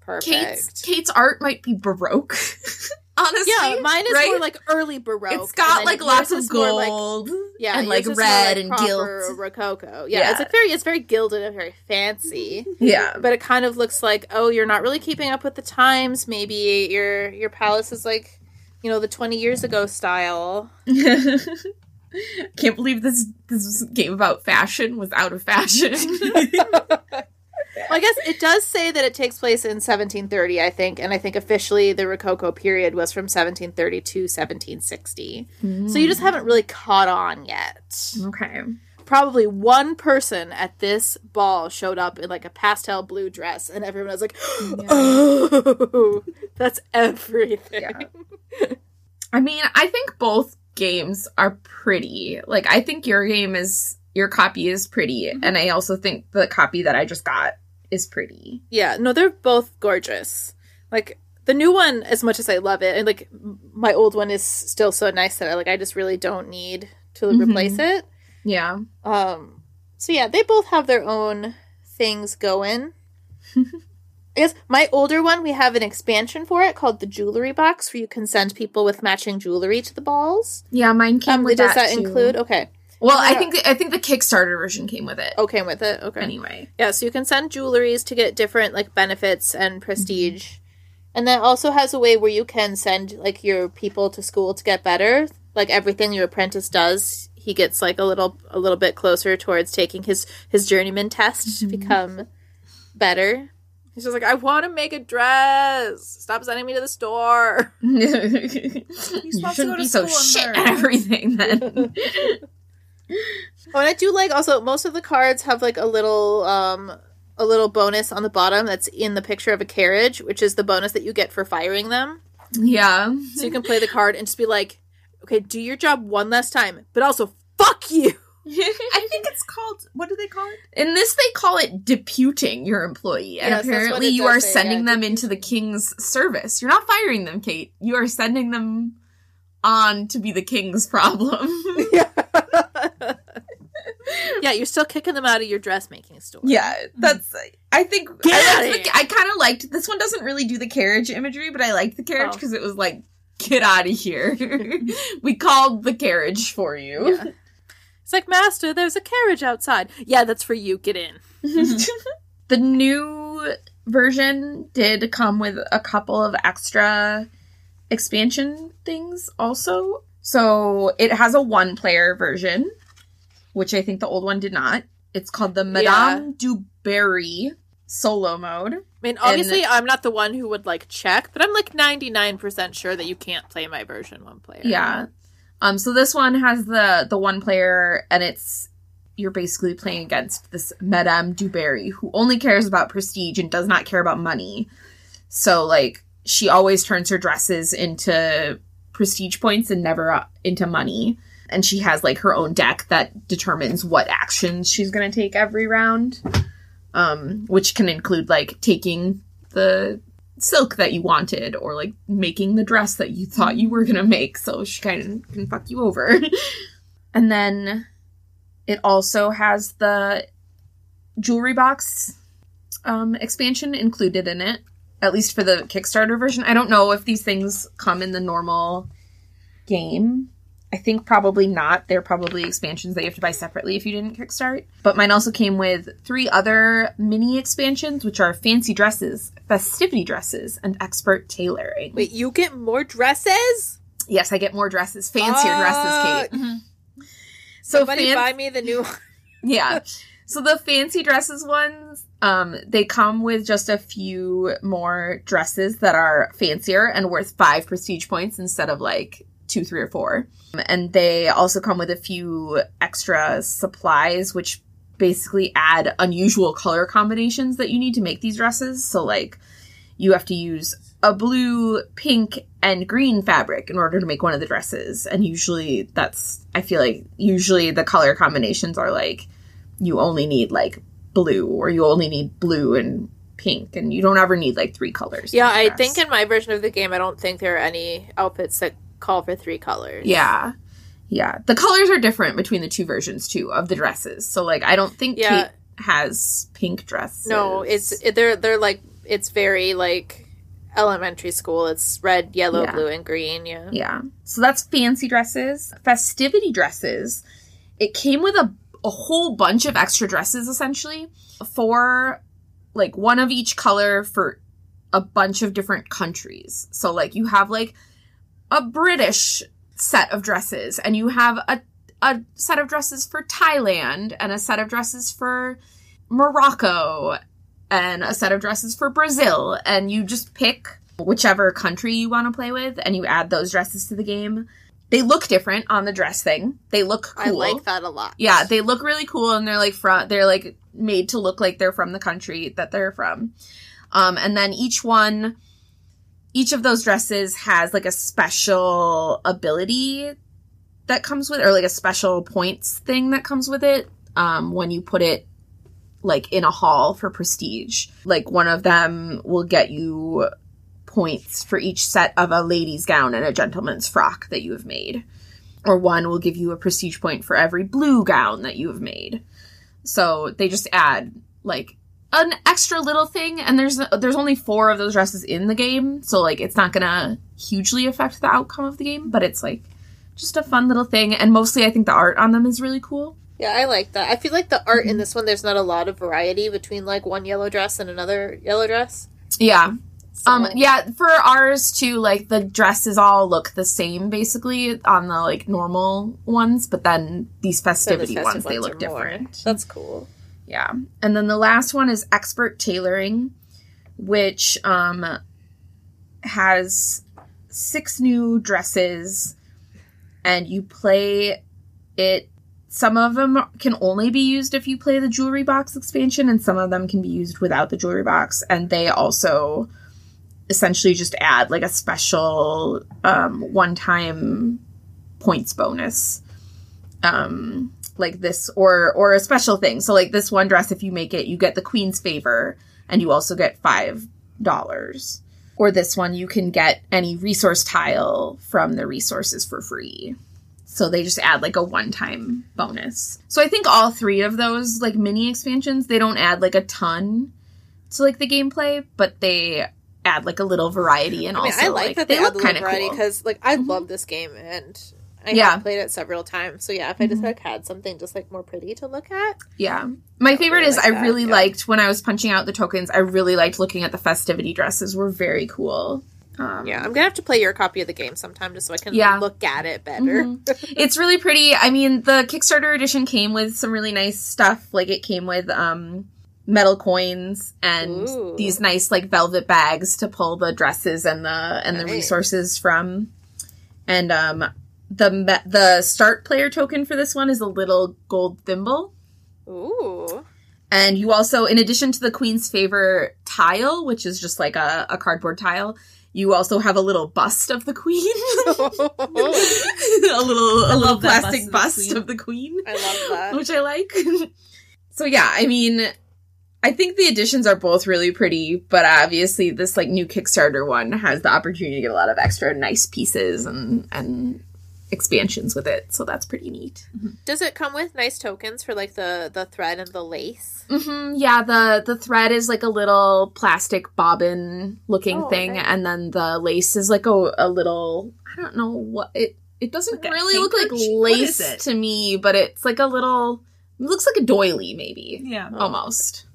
[SPEAKER 1] perfect.
[SPEAKER 3] Kate's Kate's art might be baroque. Honestly,
[SPEAKER 1] yeah, mine is
[SPEAKER 3] right?
[SPEAKER 1] more like early baroque.
[SPEAKER 3] it's got like lots of
[SPEAKER 1] more like-
[SPEAKER 3] gold.
[SPEAKER 1] yeah,
[SPEAKER 3] and, like,
[SPEAKER 1] more
[SPEAKER 3] red and
[SPEAKER 1] proper
[SPEAKER 3] gilt.
[SPEAKER 1] rococo. Yeah,
[SPEAKER 3] Yeah.
[SPEAKER 1] it's like very, it's very gilded and very fancy.
[SPEAKER 3] Yeah.
[SPEAKER 1] but it kind of looks like oh you're not really keeping up with the times maybe your your palace is like you know the 20 years ago style
[SPEAKER 3] Can't believe this this game about fashion was out of fashion.
[SPEAKER 1] i guess it does say that it takes place in 1730 i think and i think officially the rococo period was from 1730 to 1760 so you just haven't really caught on yet
[SPEAKER 3] okay.
[SPEAKER 1] probably one person at this ball showed up in like a pastel blue dress and everyone was like oh that's everything
[SPEAKER 3] Yeah. I mean, I think both games are pretty. Like, I think your game is your copy is pretty,
[SPEAKER 1] Mm-hmm.
[SPEAKER 3] and I also think the copy that I just got is pretty.
[SPEAKER 1] Yeah, no, they're both gorgeous. Like the new one, as much as I love it, and like my old one is still so nice that I like I just really don't need to
[SPEAKER 3] Mhm.
[SPEAKER 1] replace it.
[SPEAKER 3] Yeah.
[SPEAKER 1] Um, so yeah, they both have their own things going. I guess my older one, we have an expansion for it called the jewelry box, where you can send people with matching jewelry to the balls.
[SPEAKER 3] Yeah, mine came
[SPEAKER 1] Um,
[SPEAKER 3] with
[SPEAKER 1] does
[SPEAKER 3] that,
[SPEAKER 1] that
[SPEAKER 3] too.
[SPEAKER 1] include? Okay,
[SPEAKER 3] Well, I
[SPEAKER 1] Yeah.
[SPEAKER 3] think I think the Kickstarter version came with it.
[SPEAKER 1] Oh, okay with it. Okay,
[SPEAKER 3] Anyway.
[SPEAKER 1] Yeah, so you can send jewelries to get different like benefits and prestige. Mm-hmm. And that also has a way where you can send like your people to school to get better. Like everything your apprentice does, he gets like a little a little bit closer towards taking his his journeyman test to mm-hmm. become better. He's just like, I want to make a dress. Stop sending me to the store.
[SPEAKER 3] you
[SPEAKER 2] supposed to go
[SPEAKER 3] shouldn't
[SPEAKER 2] to
[SPEAKER 3] be so shit at everything then.
[SPEAKER 1] Oh, and I do like also most of the cards have like a little um a little bonus on the bottom that's in the picture of a carriage, which is the bonus that you get for firing them.
[SPEAKER 3] yeah.
[SPEAKER 1] So you can play the card and just be like, okay, do your job one last time, but also fuck you.
[SPEAKER 2] I think it's called. What do they call it?
[SPEAKER 3] In this, they call it deputing your employee, and
[SPEAKER 1] Yes,
[SPEAKER 3] apparently you are
[SPEAKER 1] say,
[SPEAKER 3] sending
[SPEAKER 1] yeah,
[SPEAKER 3] them into the king's service. You're not firing them, Kate. You are sending them on to be the king's problem.
[SPEAKER 1] Yeah. yeah, you're still kicking them out of your dressmaking store.
[SPEAKER 3] yeah, mm-hmm. that's. I think
[SPEAKER 1] Get
[SPEAKER 3] I,
[SPEAKER 1] outta
[SPEAKER 3] liked
[SPEAKER 1] here.
[SPEAKER 3] the- I kind of liked this one. Doesn't really do the carriage imagery, but I liked the carriage
[SPEAKER 1] Oh.
[SPEAKER 3] because it was like, get out of here. we called the carriage for you.
[SPEAKER 1] Yeah. It's like, Master, there's a carriage outside. Yeah, that's for you. Get in.
[SPEAKER 3] the new version did come with a couple of extra expansion things also. So it has a one player version, which I think the old one did not. It's called the Madame du Barry solo mode.
[SPEAKER 1] I mean, obviously, I'm not the one who would like check, but I'm like 99% sure that you can't play my version one player.
[SPEAKER 3] Yeah. Um so this one has the the one player and it's you're basically playing against this Madame du Barry who only cares about prestige and does not care about money. So like she always turns her dresses into prestige points and never uh, into money. And she has like her own deck that determines what actions she's going to take every round. Um which can include like taking the silk that you wanted or like making the dress that you thought you were gonna make so she kind of can fuck you over and then it also has the jewelry box um expansion included in it at least for the kickstarter version i don't know if these things come in the normal game I think probably not. They're probably expansions that you have to buy separately if you didn't kickstart. But mine also came with three other mini expansions, which are fancy dresses, festivity dresses, and expert tailoring.
[SPEAKER 1] Wait, you get more dresses?
[SPEAKER 3] Yes, I get more dresses, fancier dresses, Kate.
[SPEAKER 2] Mhm.
[SPEAKER 3] So
[SPEAKER 1] Somebody
[SPEAKER 3] fan-
[SPEAKER 1] buy me the new
[SPEAKER 3] yeah. So the fancy dresses ones, um, they come with just a few more dresses that are fancier and worth five prestige points instead of like two, three, or four. And they also come with a few extra supplies, which basically add unusual color combinations that you need to make these dresses. So like you have to use a blue, pink, and green fabric in order to make one of the dresses. And usually that's, I feel like usually the color combinations are like you only need like blue or you only need blue and pink and you don't ever need like three colors.
[SPEAKER 1] Yeah, I think in my version of the game, I don't think there are any outfits that call for three colors.
[SPEAKER 3] Yeah. Yeah. The colors are different between the two versions too of the dresses. So like I don't think
[SPEAKER 1] Yeah.
[SPEAKER 3] Kate has pink dresses.
[SPEAKER 1] No, it's they're they're like it's very like elementary school. It's red, yellow,
[SPEAKER 3] Yeah.
[SPEAKER 1] blue, and green. Yeah.
[SPEAKER 3] Yeah. So that's fancy dresses. Festivity dresses. It came with a, a whole bunch of extra dresses essentially for like one of each color for a bunch of different countries. So like you have like a British set of dresses and you have a a set of dresses for Thailand and a set of dresses for Morocco and a set of dresses for Brazil and you just pick whichever country you want to play with and you add those dresses to the game. They look different on the dress thing. They look cool.
[SPEAKER 1] I like that a lot.
[SPEAKER 3] Yeah, they look really cool and they're like front they're like made to look like they're from the country that they're from. Um and then each one each of those dresses has like a special ability that comes with or like a special points thing that comes with it um when you put it like in a hall for prestige. Like one of them will get you points for each set of a lady's gown and a gentleman's frock that you have made or one will give you a prestige point for every blue gown that you have made. So they just add like an extra little thing, and there's there's only four of those dresses in the game, so like it's not gonna hugely affect the outcome of the game, but it's like just a fun little thing, and mostly I think the art on them is really cool.
[SPEAKER 1] Yeah, I like that. I feel like the art in this one, there's not a lot of variety between like one yellow dress and another yellow dress.
[SPEAKER 3] Yeah,
[SPEAKER 1] So,
[SPEAKER 3] Um, yeah, for ours too, like the dresses all look the same basically on the like normal ones, but then these
[SPEAKER 1] so the
[SPEAKER 3] festivity
[SPEAKER 1] festive
[SPEAKER 3] ones they look
[SPEAKER 1] are more.
[SPEAKER 3] different.
[SPEAKER 1] That's cool.
[SPEAKER 3] Yeah. And then the last one is expert tailoring, which um has six new dresses and you play it. Some of them can only be used if you play the jewelry box expansion and some of them can be used without the jewelry box. And they also essentially just add like a special um one time points bonus. Um like this or or a special thing so like this one dress if you make it you get the queen's favor and you also get five dollars or this one you can get any resource tile from the resources for free so they just add like a one time bonus so i think all three of those like mini expansions they don't add like a ton to like the gameplay but they add like a little variety and
[SPEAKER 1] I mean,
[SPEAKER 3] also
[SPEAKER 1] I like, that they, add
[SPEAKER 3] look
[SPEAKER 1] little
[SPEAKER 3] kinda
[SPEAKER 1] variety
[SPEAKER 3] cool.
[SPEAKER 1] because like I
[SPEAKER 3] Mhm.
[SPEAKER 1] love this game and I
[SPEAKER 3] Yeah.
[SPEAKER 1] have played it several times. So yeah, if I just like had something just like more pretty to look at,
[SPEAKER 3] Yeah. My favorite
[SPEAKER 1] really
[SPEAKER 3] is
[SPEAKER 1] like
[SPEAKER 3] I
[SPEAKER 1] that,
[SPEAKER 3] really
[SPEAKER 1] yeah.
[SPEAKER 3] liked when I was punching out the tokens, I really liked looking at the festivity dresses were very cool. Um,
[SPEAKER 1] yeah, I'm gonna have to play your copy of the game sometime just so I can
[SPEAKER 3] Yeah.
[SPEAKER 1] look at it better.
[SPEAKER 3] Mhm. it's really pretty. I mean, the Kickstarter edition came with some really nice stuff. Like it came with um metal coins and
[SPEAKER 1] Ooh.
[SPEAKER 3] these nice like velvet bags to pull the dresses and the and the
[SPEAKER 1] Nice.
[SPEAKER 3] resources from. And um the the start player token for this one is a little gold thimble.
[SPEAKER 1] Ooh,
[SPEAKER 3] And you also, in addition to the Queen's Favor tile, which is just like a, a cardboard tile, you also have a little bust of the Queen. a little, a little plastic
[SPEAKER 2] bust
[SPEAKER 3] bust
[SPEAKER 2] of
[SPEAKER 3] of
[SPEAKER 2] the
[SPEAKER 3] the Queen,
[SPEAKER 1] I love that.
[SPEAKER 3] which I like. so yeah, I mean, I think the additions are both really pretty, but obviously this like new Kickstarter one has the opportunity to get a lot of extra nice pieces and and expansions with it. So that's pretty neat.
[SPEAKER 1] Does it come with nice tokens for like the the thread and the lace?
[SPEAKER 3] hmm yeah, the the thread is like a little plastic bobbin looking
[SPEAKER 1] Oh,
[SPEAKER 3] thing, and then the lace is like a, a little I don't know what it it doesn't
[SPEAKER 2] Like
[SPEAKER 3] really look like
[SPEAKER 2] handkerchief? What is
[SPEAKER 3] lace to me, but it's like a little. It looks like a doily, maybe.
[SPEAKER 2] Yeah.
[SPEAKER 3] Almost.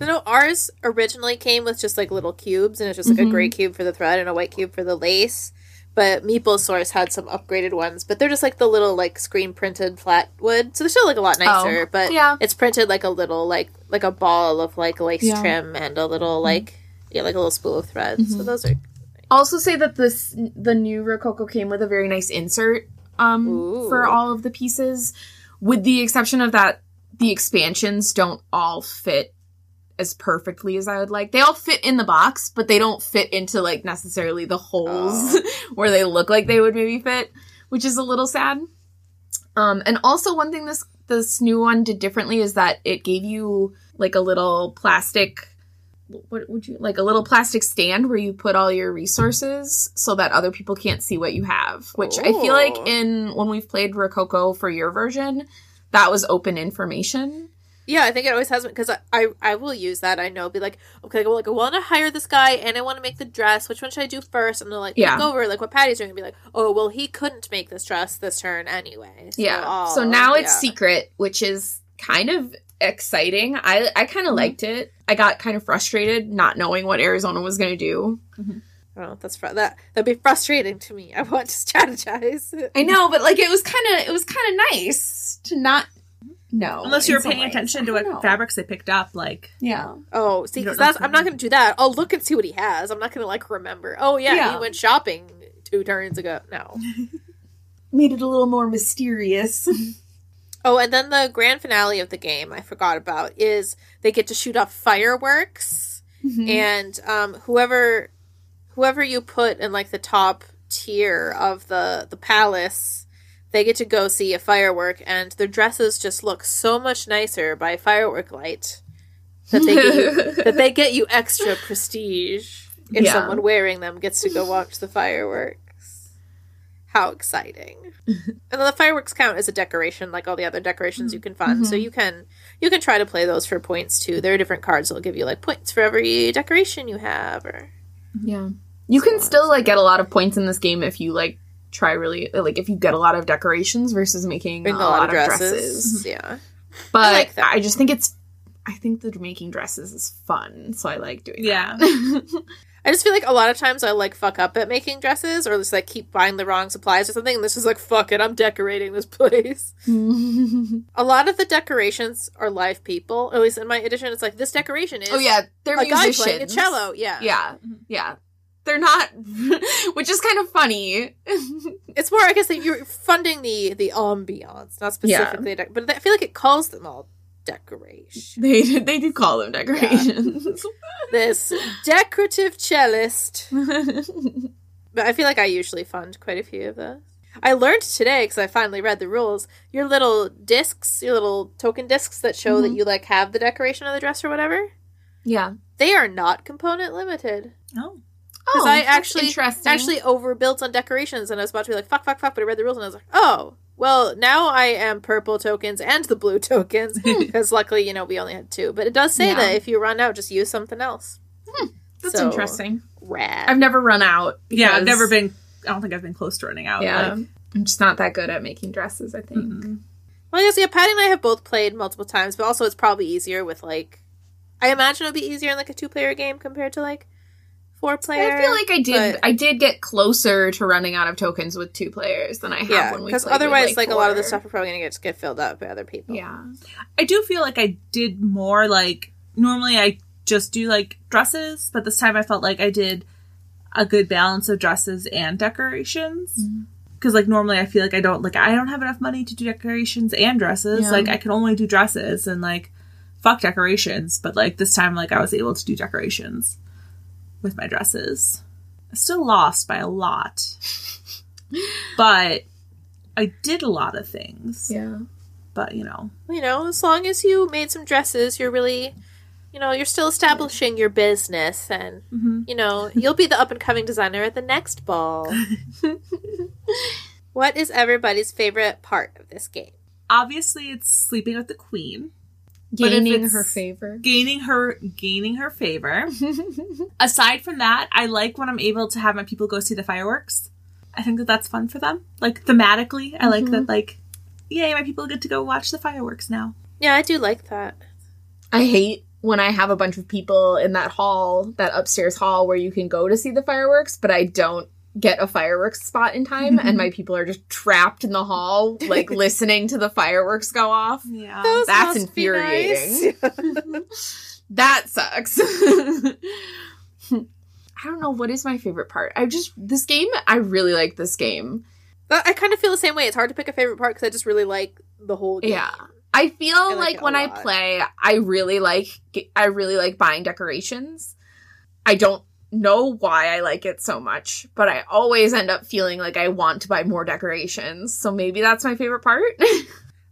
[SPEAKER 1] You know, ours originally came with just like little cubes, and it's just like a
[SPEAKER 3] Mhm.
[SPEAKER 1] gray cube for the thread and a white cube for the lace. But Meeple Source had some upgraded ones, but they're just like the little like screen printed flat wood, so they're still like a lot nicer.
[SPEAKER 3] Oh,
[SPEAKER 1] but
[SPEAKER 3] yeah.
[SPEAKER 1] it's printed like a little like like a ball of like lace
[SPEAKER 3] Yeah.
[SPEAKER 1] trim and a little like yeah like a little spool of thread. So
[SPEAKER 3] Mhm.
[SPEAKER 1] those are
[SPEAKER 3] Also, say that this the new Rococo came with a very nice insert um,
[SPEAKER 1] Ooh.
[SPEAKER 3] for all of the pieces, with the exception of that the expansions don't all fit as perfectly as I would like. They all fit in the box, but they don't fit into like necessarily the holes where they look like they would maybe fit, which is a little sad. Um, and also one thing this this new one did differently is that it gave you like a little plastic what would you like a little plastic stand where you put all your resources so that other people can't see what you have which i feel like in when we've played rococo for your version that was open information
[SPEAKER 1] Yeah, I think it always has been because I, I I will use that. I know, be like, okay, well, like I want to hire this guy and I want to make the dress. Which one should I do first? And they'll like
[SPEAKER 3] Yeah.
[SPEAKER 1] look over like what Patty's doing and be like, oh, well, he couldn't make this dress this turn anyway. So,
[SPEAKER 3] yeah
[SPEAKER 1] oh,
[SPEAKER 3] so now it's
[SPEAKER 1] yeah.
[SPEAKER 3] secret which is kind of exciting i i kind of
[SPEAKER 1] Mhm.
[SPEAKER 3] liked it i got kind of frustrated not knowing what arizona was going to do
[SPEAKER 1] Oh, that's fr- that that'd be frustrating to me. I want to strategize.
[SPEAKER 3] i know but like it was kind of it was kind of nice to not know
[SPEAKER 2] Unless
[SPEAKER 3] you're
[SPEAKER 2] paying
[SPEAKER 3] ways.
[SPEAKER 2] attention to what
[SPEAKER 3] know.
[SPEAKER 2] fabrics they picked up, like
[SPEAKER 3] yeah
[SPEAKER 1] Oh, see, because that's I'm not
[SPEAKER 2] going
[SPEAKER 1] going to do that. I'll look and see what he has. I'm not going to like remember. Oh yeah,
[SPEAKER 3] Yeah.
[SPEAKER 1] he went shopping two turns ago. No.
[SPEAKER 3] made it a little more mysterious
[SPEAKER 1] Oh, and then the grand finale of the game I forgot about is they get to shoot off fireworks.
[SPEAKER 3] Mm-hmm.
[SPEAKER 1] and um, whoever whoever you put in like the top tier of the the palace they get to go see a firework and their dresses just look so much nicer by firework light that they get you, that they get you extra prestige if
[SPEAKER 3] Yeah.
[SPEAKER 1] someone wearing them gets to go watch the fireworks how exciting and then the fireworks count as a decoration like all the other decorations you can find. so
[SPEAKER 3] Mhm.
[SPEAKER 1] you can you can try to play those for points too there are different cards that'll give you like points for every decoration you have or
[SPEAKER 3] Yeah. You can still like get a lot of points in this game if you like try really like if you get a lot of decorations versus making
[SPEAKER 1] bring
[SPEAKER 3] a, lot, of dresses.
[SPEAKER 1] yeah
[SPEAKER 3] But I,
[SPEAKER 1] like that.
[SPEAKER 3] just think it's I think that making dresses is fun, so I like doing
[SPEAKER 2] Yeah.
[SPEAKER 3] that.
[SPEAKER 1] i just feel like a lot of times i like fuck up at making dresses or just like keep buying the wrong supplies or something and this is like fuck it i'm decorating this place a lot of the decorations are live people at least in my edition it's like this decoration is
[SPEAKER 3] oh yeah, they're
[SPEAKER 1] a guy
[SPEAKER 3] musicians.
[SPEAKER 1] playing a cello yeah
[SPEAKER 3] Yeah. Mm-hmm. Yeah. They're not which is kind of funny.
[SPEAKER 1] it's more i guess that you're funding the the ambiance not specifically dec- but i feel like it calls them all decoration
[SPEAKER 3] they they do call them decorations.
[SPEAKER 1] this decorative cellist but i feel like i usually fund quite a few of those i learned today because i finally read the rules your little discs your little token discs that show that
[SPEAKER 3] Mhm.
[SPEAKER 1] you like have the decoration of the dress or whatever
[SPEAKER 3] yeah.
[SPEAKER 1] they are not component limited
[SPEAKER 2] oh,
[SPEAKER 1] because
[SPEAKER 3] Oh,
[SPEAKER 1] I actually actually overbuilt on decorations, and I was about to be like fuck, fuck, fuck, but I read the rules and I was like, oh, well, now I am purple tokens and the blue tokens hmm. because luckily, you know, we only had two. But it does say
[SPEAKER 3] Yeah.
[SPEAKER 1] that if you run out, just use something else. Hmm.
[SPEAKER 3] that's
[SPEAKER 1] so-
[SPEAKER 3] interesting.
[SPEAKER 1] Rad.
[SPEAKER 3] I've never run out.
[SPEAKER 2] yeah. I've never been. I don't think I've been close to running out.
[SPEAKER 3] Yeah.
[SPEAKER 2] like,
[SPEAKER 3] I'm just not that good at making dresses, I think.
[SPEAKER 2] mm-mm.
[SPEAKER 1] well, I guess yeah, Patty and I have both played multiple times, but also it's probably easier with like. I imagine it would be easier in like a two-player game compared to like four-player.
[SPEAKER 3] I feel like I did.
[SPEAKER 1] but-
[SPEAKER 3] I did get closer to running out of tokens with two players than I have
[SPEAKER 1] yeah,
[SPEAKER 3] when we
[SPEAKER 1] because
[SPEAKER 3] played with,
[SPEAKER 1] otherwise, like, a lot of the
[SPEAKER 3] four.
[SPEAKER 1] stuff are probably gonna get get filled up by other people.
[SPEAKER 3] Yeah,
[SPEAKER 2] I do feel like I did more. Like normally, I just do like dresses, but this time I felt like I did a good balance of dresses and decorations.
[SPEAKER 3] Mhm.
[SPEAKER 2] Because like normally, I feel like I don't like I don't have enough money to do decorations and dresses.
[SPEAKER 3] Yeah.
[SPEAKER 2] Like I can only do dresses and like fuck decorations. But like this time, like I was able to do decorations with my dresses. Still lost by a lot, but I did a lot of things.
[SPEAKER 3] yeah.
[SPEAKER 2] But you know,
[SPEAKER 1] you know, as long as you made some dresses, you're really, you know, you're still establishing your business, and
[SPEAKER 2] mhm.
[SPEAKER 1] you know, you'll be the up and coming designer at the next ball. what is everybody's favorite part of this game?
[SPEAKER 2] obviously it's sleeping with the queen
[SPEAKER 3] Gaining her favor.
[SPEAKER 2] gaining her gaining her favor aside from that i like when i'm able to have my people go see the fireworks I think that that's fun for them. Like thematically, I like
[SPEAKER 3] Mhm.
[SPEAKER 2] that. Like, yay, my people get to go watch the fireworks now.
[SPEAKER 1] Yeah, I do like that.
[SPEAKER 3] I hate when I have a bunch of people in that hall, that upstairs hall where you can go to see the fireworks, but I don't get a fireworks spot in time and my people are just trapped in the hall like listening to the fireworks go off.
[SPEAKER 2] Yeah.
[SPEAKER 1] Those
[SPEAKER 3] that's infuriating.
[SPEAKER 1] nice.
[SPEAKER 3] that sucks. I don't know what is my favorite part. I just this game I really like this game.
[SPEAKER 1] But I kind of feel the same way. It's hard to pick a favorite part because I just really like the whole game.
[SPEAKER 3] Yeah. I feel
[SPEAKER 1] like
[SPEAKER 3] like,
[SPEAKER 1] it a
[SPEAKER 3] when I play, I really like I really like buying decorations. I don't know why I like it so much, but I always end up feeling like I want to buy more decorations. So maybe that's my favorite part.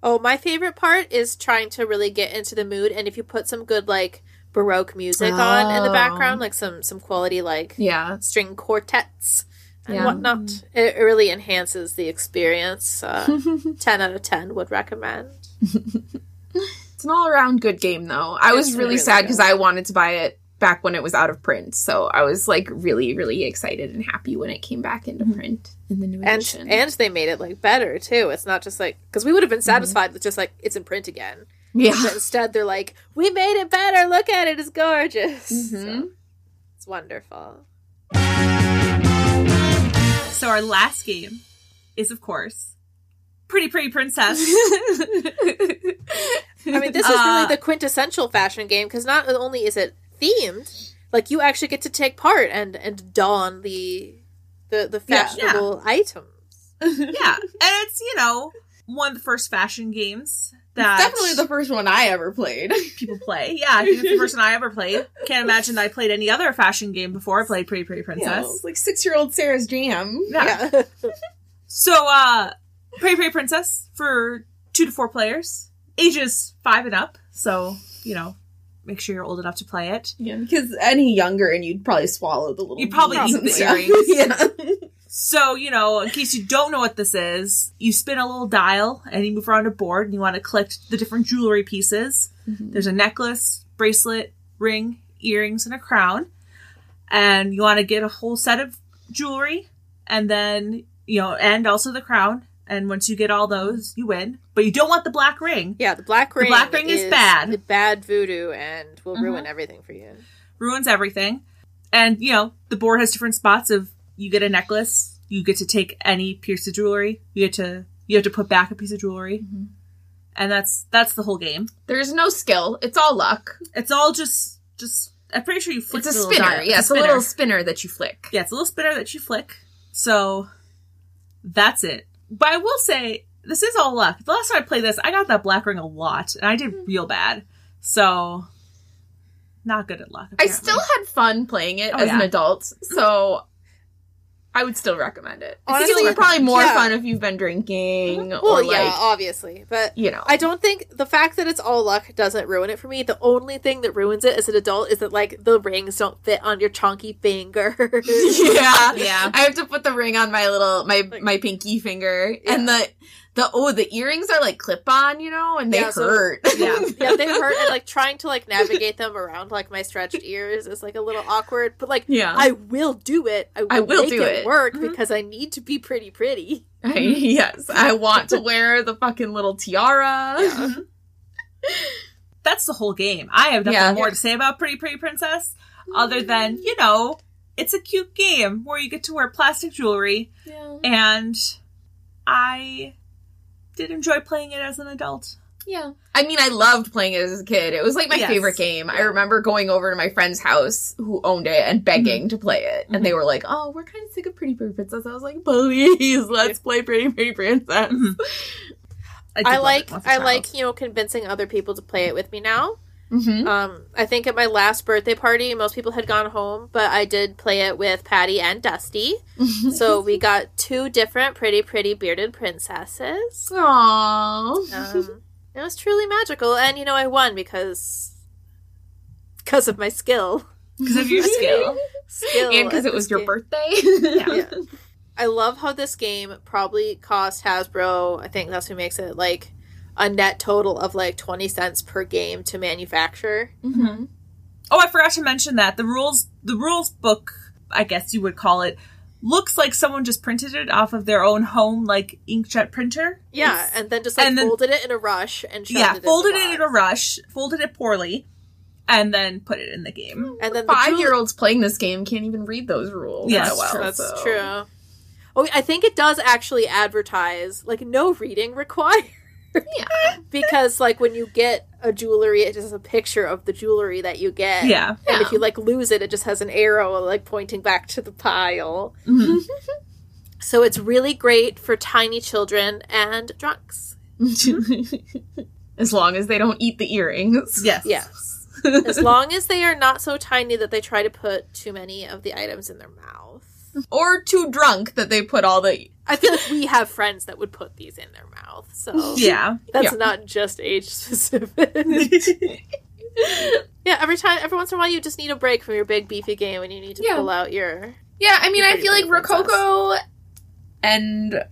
[SPEAKER 1] Oh, my favorite part is trying to really get into the mood, and if you put some good like baroque music on in the
[SPEAKER 3] Oh.
[SPEAKER 1] background, like some some quality like
[SPEAKER 3] yeah.
[SPEAKER 1] string quartets and
[SPEAKER 3] Yeah.
[SPEAKER 1] whatnot, it, it really enhances the experience. Uh, ten out of ten would recommend.
[SPEAKER 3] It's an all-around good game though. I was really,
[SPEAKER 1] really
[SPEAKER 3] sad because. I wanted to buy it back when it was out of print. So I was like really really excited and happy when it came back into print in the new
[SPEAKER 1] And
[SPEAKER 3] edition.
[SPEAKER 1] and they made it like better too. It's not just like because we would have been satisfied with just like it's in print again.
[SPEAKER 3] yeah.
[SPEAKER 1] But instead, they're like, "We made it better. Look at it; it's gorgeous."
[SPEAKER 3] Mhm.
[SPEAKER 1] So, it's wonderful.
[SPEAKER 2] So our last game is, of course, Pretty Pretty Princess.
[SPEAKER 1] I mean, this is
[SPEAKER 2] Uh,
[SPEAKER 1] really the quintessential fashion game because not only is it themed, like you actually get to take part and and don the the the
[SPEAKER 3] Yeah.
[SPEAKER 1] fashionable items.
[SPEAKER 2] yeah, and it's you know one of the first fashion games that
[SPEAKER 3] Definitely the first one I ever played.
[SPEAKER 2] people play. Yeah, I think it's the first one I ever played. Can't imagine that I played any other fashion game before I played Pretty Pretty Princess.
[SPEAKER 3] like six year old Sarah's jam.
[SPEAKER 2] Yeah.
[SPEAKER 1] Yeah.
[SPEAKER 2] So, uh, Pretty Pretty Princess for two to four players, ages five and up. So, you know, make sure you're old enough to play it.
[SPEAKER 3] Yeah, because any younger and you'd probably swallow the little.
[SPEAKER 2] You'd probably eat the earrings.
[SPEAKER 3] yeah.
[SPEAKER 2] So, you know, in case you don't know what this is, you spin a little dial and you move around a board and you want to collect the different jewelry pieces. Mm-hmm. There's a necklace, bracelet, ring, earrings, and a crown. And you want to get a whole set of jewelry and then, you know, and also the crown. And once you get all those, you win. But you don't want the black ring.
[SPEAKER 1] yeah, the black ring.
[SPEAKER 2] The black ring is bad.
[SPEAKER 1] Bad voodoo and will ruin
[SPEAKER 3] Mhm.
[SPEAKER 1] everything for you.
[SPEAKER 2] ruins everything. And you know, the board has different spots of you get a necklace, you get to take any piece of jewelry, you get to you have to put back a piece of jewelry.
[SPEAKER 3] Mhm.
[SPEAKER 2] And that's that's the whole game.
[SPEAKER 3] There's no skill. It's all luck.
[SPEAKER 2] It's all just just I'm pretty sure you flick
[SPEAKER 3] It's a spinner.
[SPEAKER 2] dial.
[SPEAKER 3] Yeah, it's a little spinner that you flick.
[SPEAKER 2] Yeah, it's a little spinner that you flick. So that's it. But I will say this is all luck. The last time I played this, I got that black ring a lot, and I did
[SPEAKER 3] Hmm.
[SPEAKER 2] real bad. So not good at luck.
[SPEAKER 3] I still had fun playing it
[SPEAKER 2] Oh,
[SPEAKER 3] as an adult, so I would still recommend it. I think
[SPEAKER 1] Honestly,
[SPEAKER 3] it's probably more
[SPEAKER 1] yeah.
[SPEAKER 3] fun if you've been drinking mhm.
[SPEAKER 1] Well,
[SPEAKER 3] or
[SPEAKER 1] yeah,
[SPEAKER 3] like
[SPEAKER 1] obviously, but
[SPEAKER 3] you know.
[SPEAKER 1] I don't think the fact that it's all luck doesn't ruin it for me. The only thing that ruins it as an adult is that like the rings don't fit on your chonky finger.
[SPEAKER 3] yeah.
[SPEAKER 2] Yeah.
[SPEAKER 3] I have to put the ring on my little my
[SPEAKER 1] Like-
[SPEAKER 3] my pinky finger,
[SPEAKER 1] Yeah.
[SPEAKER 3] and the the oh the earrings are like clip on, you know, and they
[SPEAKER 1] Yeah, so-
[SPEAKER 3] hurt.
[SPEAKER 2] Yeah.
[SPEAKER 1] yeah, they hurt, and like trying to like navigate them around like my stretched ears is like a little awkward. But like,
[SPEAKER 3] yeah.
[SPEAKER 1] I will do it. I will,
[SPEAKER 3] I will
[SPEAKER 1] make
[SPEAKER 3] do
[SPEAKER 1] it,
[SPEAKER 3] it.
[SPEAKER 1] work
[SPEAKER 2] Mhm.
[SPEAKER 1] because I need to be pretty pretty.
[SPEAKER 3] I- yes, I want to wear the fucking little tiara.
[SPEAKER 2] that's the whole game. I have nothing
[SPEAKER 3] Yeah.
[SPEAKER 2] more to say about Pretty Pretty Princess other than, you know, it's a cute game where you get to wear plastic jewelry
[SPEAKER 3] Yeah.
[SPEAKER 2] and I did enjoy playing it as an adult.
[SPEAKER 3] Yeah. I mean, I loved playing it as a kid. It was like my
[SPEAKER 2] Yes.
[SPEAKER 3] favorite game. I remember going over to my friend's house who owned it and begging to play it. And they were like, oh, we're kind of sick of Pretty Pretty Princess. I was like, please, let's play Pretty Pretty Princess.
[SPEAKER 2] Mhm. did
[SPEAKER 1] I like
[SPEAKER 2] it once a
[SPEAKER 1] I
[SPEAKER 2] child.
[SPEAKER 1] like you know convincing other people to play it with me now.
[SPEAKER 3] Mm-hmm.
[SPEAKER 1] Um, I think at my last birthday party, most people had gone home, but I did play it with Patty and Dusty. So we got two different pretty, pretty bearded princesses.
[SPEAKER 3] Aww.
[SPEAKER 1] Um, it was truly magical, and you know I won because because of my skill.
[SPEAKER 2] because of your skill.
[SPEAKER 1] Skill,
[SPEAKER 3] and because it was your
[SPEAKER 1] game.
[SPEAKER 3] birthday.
[SPEAKER 1] Yeah. I love how this game probably cost Hasbro. I think that's who makes it like a net total of like twenty cents per game to manufacture.
[SPEAKER 3] Mhm.
[SPEAKER 2] Oh, I forgot to mention that the rules the rules book, I guess you would call it, looks like someone just printed it off of their own home like inkjet printer.
[SPEAKER 1] Yeah,
[SPEAKER 2] It's-
[SPEAKER 1] and then just like
[SPEAKER 2] and then-
[SPEAKER 1] folded it in a rush and
[SPEAKER 2] yeah,
[SPEAKER 1] it
[SPEAKER 2] folded
[SPEAKER 1] in
[SPEAKER 2] it in a rush, folded it poorly, and then put it in the game.
[SPEAKER 1] And then the
[SPEAKER 3] Five
[SPEAKER 1] jewel-
[SPEAKER 3] year olds playing this game can't even read those rules.
[SPEAKER 2] Yeah,
[SPEAKER 3] that well,
[SPEAKER 2] true.
[SPEAKER 1] That's
[SPEAKER 3] so-
[SPEAKER 1] true. Oh, I think it does actually advertise like no reading required.
[SPEAKER 3] Yeah.
[SPEAKER 1] because like when you get a jewelry, it is just a picture of the jewelry that you get.
[SPEAKER 2] Yeah.
[SPEAKER 1] And if you like lose it, it just has an arrow like pointing back to the pile.
[SPEAKER 2] Mhm.
[SPEAKER 1] So it's really great for tiny children and drunks.
[SPEAKER 3] as long as they don't eat the earrings.
[SPEAKER 2] Yes.
[SPEAKER 1] Yes. As long as they are not so tiny that they try to put too many of the items in their mouth.
[SPEAKER 3] Or too drunk that they put all the.
[SPEAKER 1] I feel like we have friends that would put these in their mouth. So
[SPEAKER 2] Yeah.
[SPEAKER 1] that's
[SPEAKER 3] Yeah.
[SPEAKER 1] not just age specific. yeah, every time, every once in a while, you just need a break from your big beefy game and you need to
[SPEAKER 3] Yeah.
[SPEAKER 1] pull out your.
[SPEAKER 3] Yeah, I mean, I feel like
[SPEAKER 1] Princess.
[SPEAKER 3] Rococo and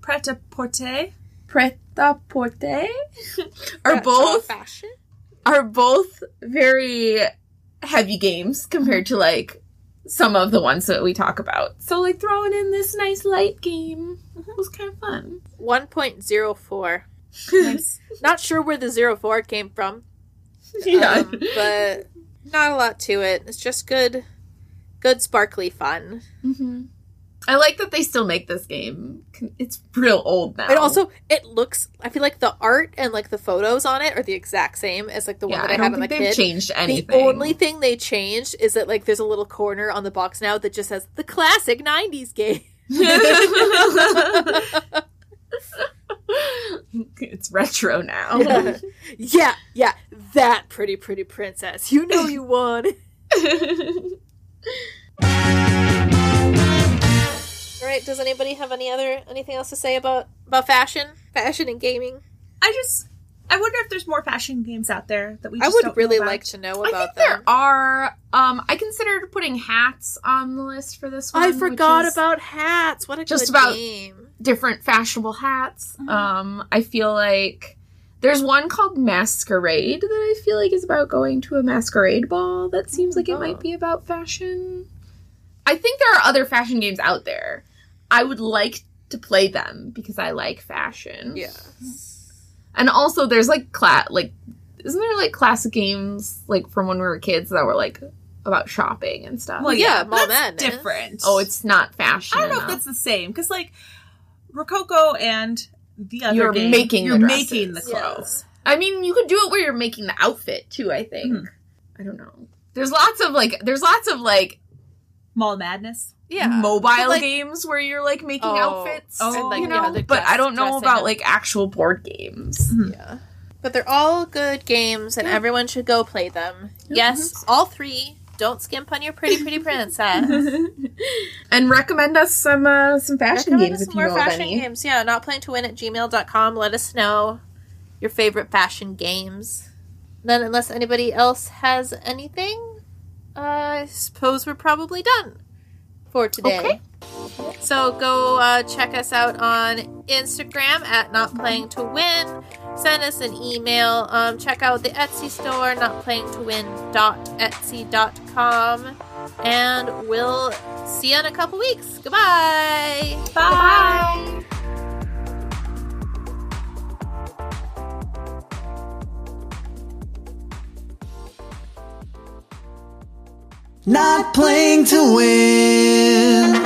[SPEAKER 2] Pret a porter.
[SPEAKER 3] Pret-a-Porter are both
[SPEAKER 1] fashion.
[SPEAKER 3] are both very heavy games compared to like some of the ones that we talk about. So like throwing in this nice light game was kind of fun.
[SPEAKER 1] 1.04.
[SPEAKER 2] Nice.
[SPEAKER 1] Not sure where the 04 came from,
[SPEAKER 3] yeah.
[SPEAKER 1] um, but not a lot to it. It's just good, good sparkly fun.
[SPEAKER 3] hmm I like that they still make this game. It's real old now.
[SPEAKER 1] And also, it looks. I feel like the art and like the photos on it are the exact same as like the one
[SPEAKER 3] yeah,
[SPEAKER 1] that I,
[SPEAKER 3] I
[SPEAKER 1] had on the
[SPEAKER 3] they've
[SPEAKER 1] kid.
[SPEAKER 3] changed anything?
[SPEAKER 1] The only thing they changed is that like there's a little corner on the box now that just says the classic '90s game.
[SPEAKER 3] it's retro now.
[SPEAKER 1] yeah, yeah, yeah, that pretty pretty princess. You know you won. All right. Does anybody have any other anything else to say about about fashion, fashion and gaming?
[SPEAKER 2] I just I wonder if there's more fashion games out there that we
[SPEAKER 1] I would
[SPEAKER 2] don't
[SPEAKER 1] really
[SPEAKER 2] know about.
[SPEAKER 1] like to know
[SPEAKER 3] I
[SPEAKER 1] about
[SPEAKER 3] think there are. Um, I considered putting hats on the list for this one.
[SPEAKER 1] I
[SPEAKER 3] which
[SPEAKER 1] forgot
[SPEAKER 3] is
[SPEAKER 1] about hats. What a
[SPEAKER 3] Just
[SPEAKER 1] good
[SPEAKER 3] about-
[SPEAKER 1] game.
[SPEAKER 3] different fashionable hats.
[SPEAKER 1] Mm-hmm.
[SPEAKER 3] Um, I feel like there's one called Masquerade that I feel like is about going to a masquerade ball. That seems like it
[SPEAKER 1] Oh.
[SPEAKER 3] might be about fashion. I think there are other fashion games out there. I would like to play them because I like fashion.
[SPEAKER 1] Yeah.
[SPEAKER 3] And also there's like cla- like isn't there like classic games like from when we were kids that were like about shopping and stuff?
[SPEAKER 2] Well,
[SPEAKER 1] yeah,
[SPEAKER 2] yeah,
[SPEAKER 1] Mall
[SPEAKER 2] but that's
[SPEAKER 1] Madness.
[SPEAKER 2] different.
[SPEAKER 3] oh, it's not fashion.
[SPEAKER 2] I don't know if that's the same because like Rococo and the other
[SPEAKER 3] You're
[SPEAKER 2] game,
[SPEAKER 3] making
[SPEAKER 2] you're
[SPEAKER 3] the
[SPEAKER 2] making the
[SPEAKER 3] dresses.
[SPEAKER 2] clothes.
[SPEAKER 3] I mean, you could do it where you're making the outfit too. I think.
[SPEAKER 2] Mhm.
[SPEAKER 3] I don't know. There's lots of like. There's lots of like
[SPEAKER 2] Mall Madness.
[SPEAKER 1] Yeah.
[SPEAKER 3] mobile
[SPEAKER 1] But, like-
[SPEAKER 3] games where you're like making
[SPEAKER 1] Oh,
[SPEAKER 3] outfits.
[SPEAKER 2] oh,
[SPEAKER 1] and, like,
[SPEAKER 3] you
[SPEAKER 1] yeah,
[SPEAKER 3] know, but I don't know about
[SPEAKER 1] and-
[SPEAKER 3] like actual board games.
[SPEAKER 1] Yeah. But they're all good games and everyone should go play them. Yes, all three. Don't skimp on your pretty, pretty princess.
[SPEAKER 3] and recommend us some uh, some fashion
[SPEAKER 1] Recommend
[SPEAKER 3] games
[SPEAKER 1] us
[SPEAKER 3] if
[SPEAKER 1] some
[SPEAKER 3] you
[SPEAKER 1] more
[SPEAKER 3] know of
[SPEAKER 1] fashion
[SPEAKER 3] any.
[SPEAKER 1] games. Yeah, not playing to win at gmail.com. Let us know your favorite fashion games. Then, unless anybody else has anything, I suppose we're probably done for today.
[SPEAKER 3] Okay.
[SPEAKER 1] So go uh, check us out on Instagram at Not Playing to Win. Send us an email. Um, check out the Etsy store, notplayingtowin.etsy.com. And we'll see you in a couple weeks. Goodbye.
[SPEAKER 2] Bye.
[SPEAKER 4] not playing to win.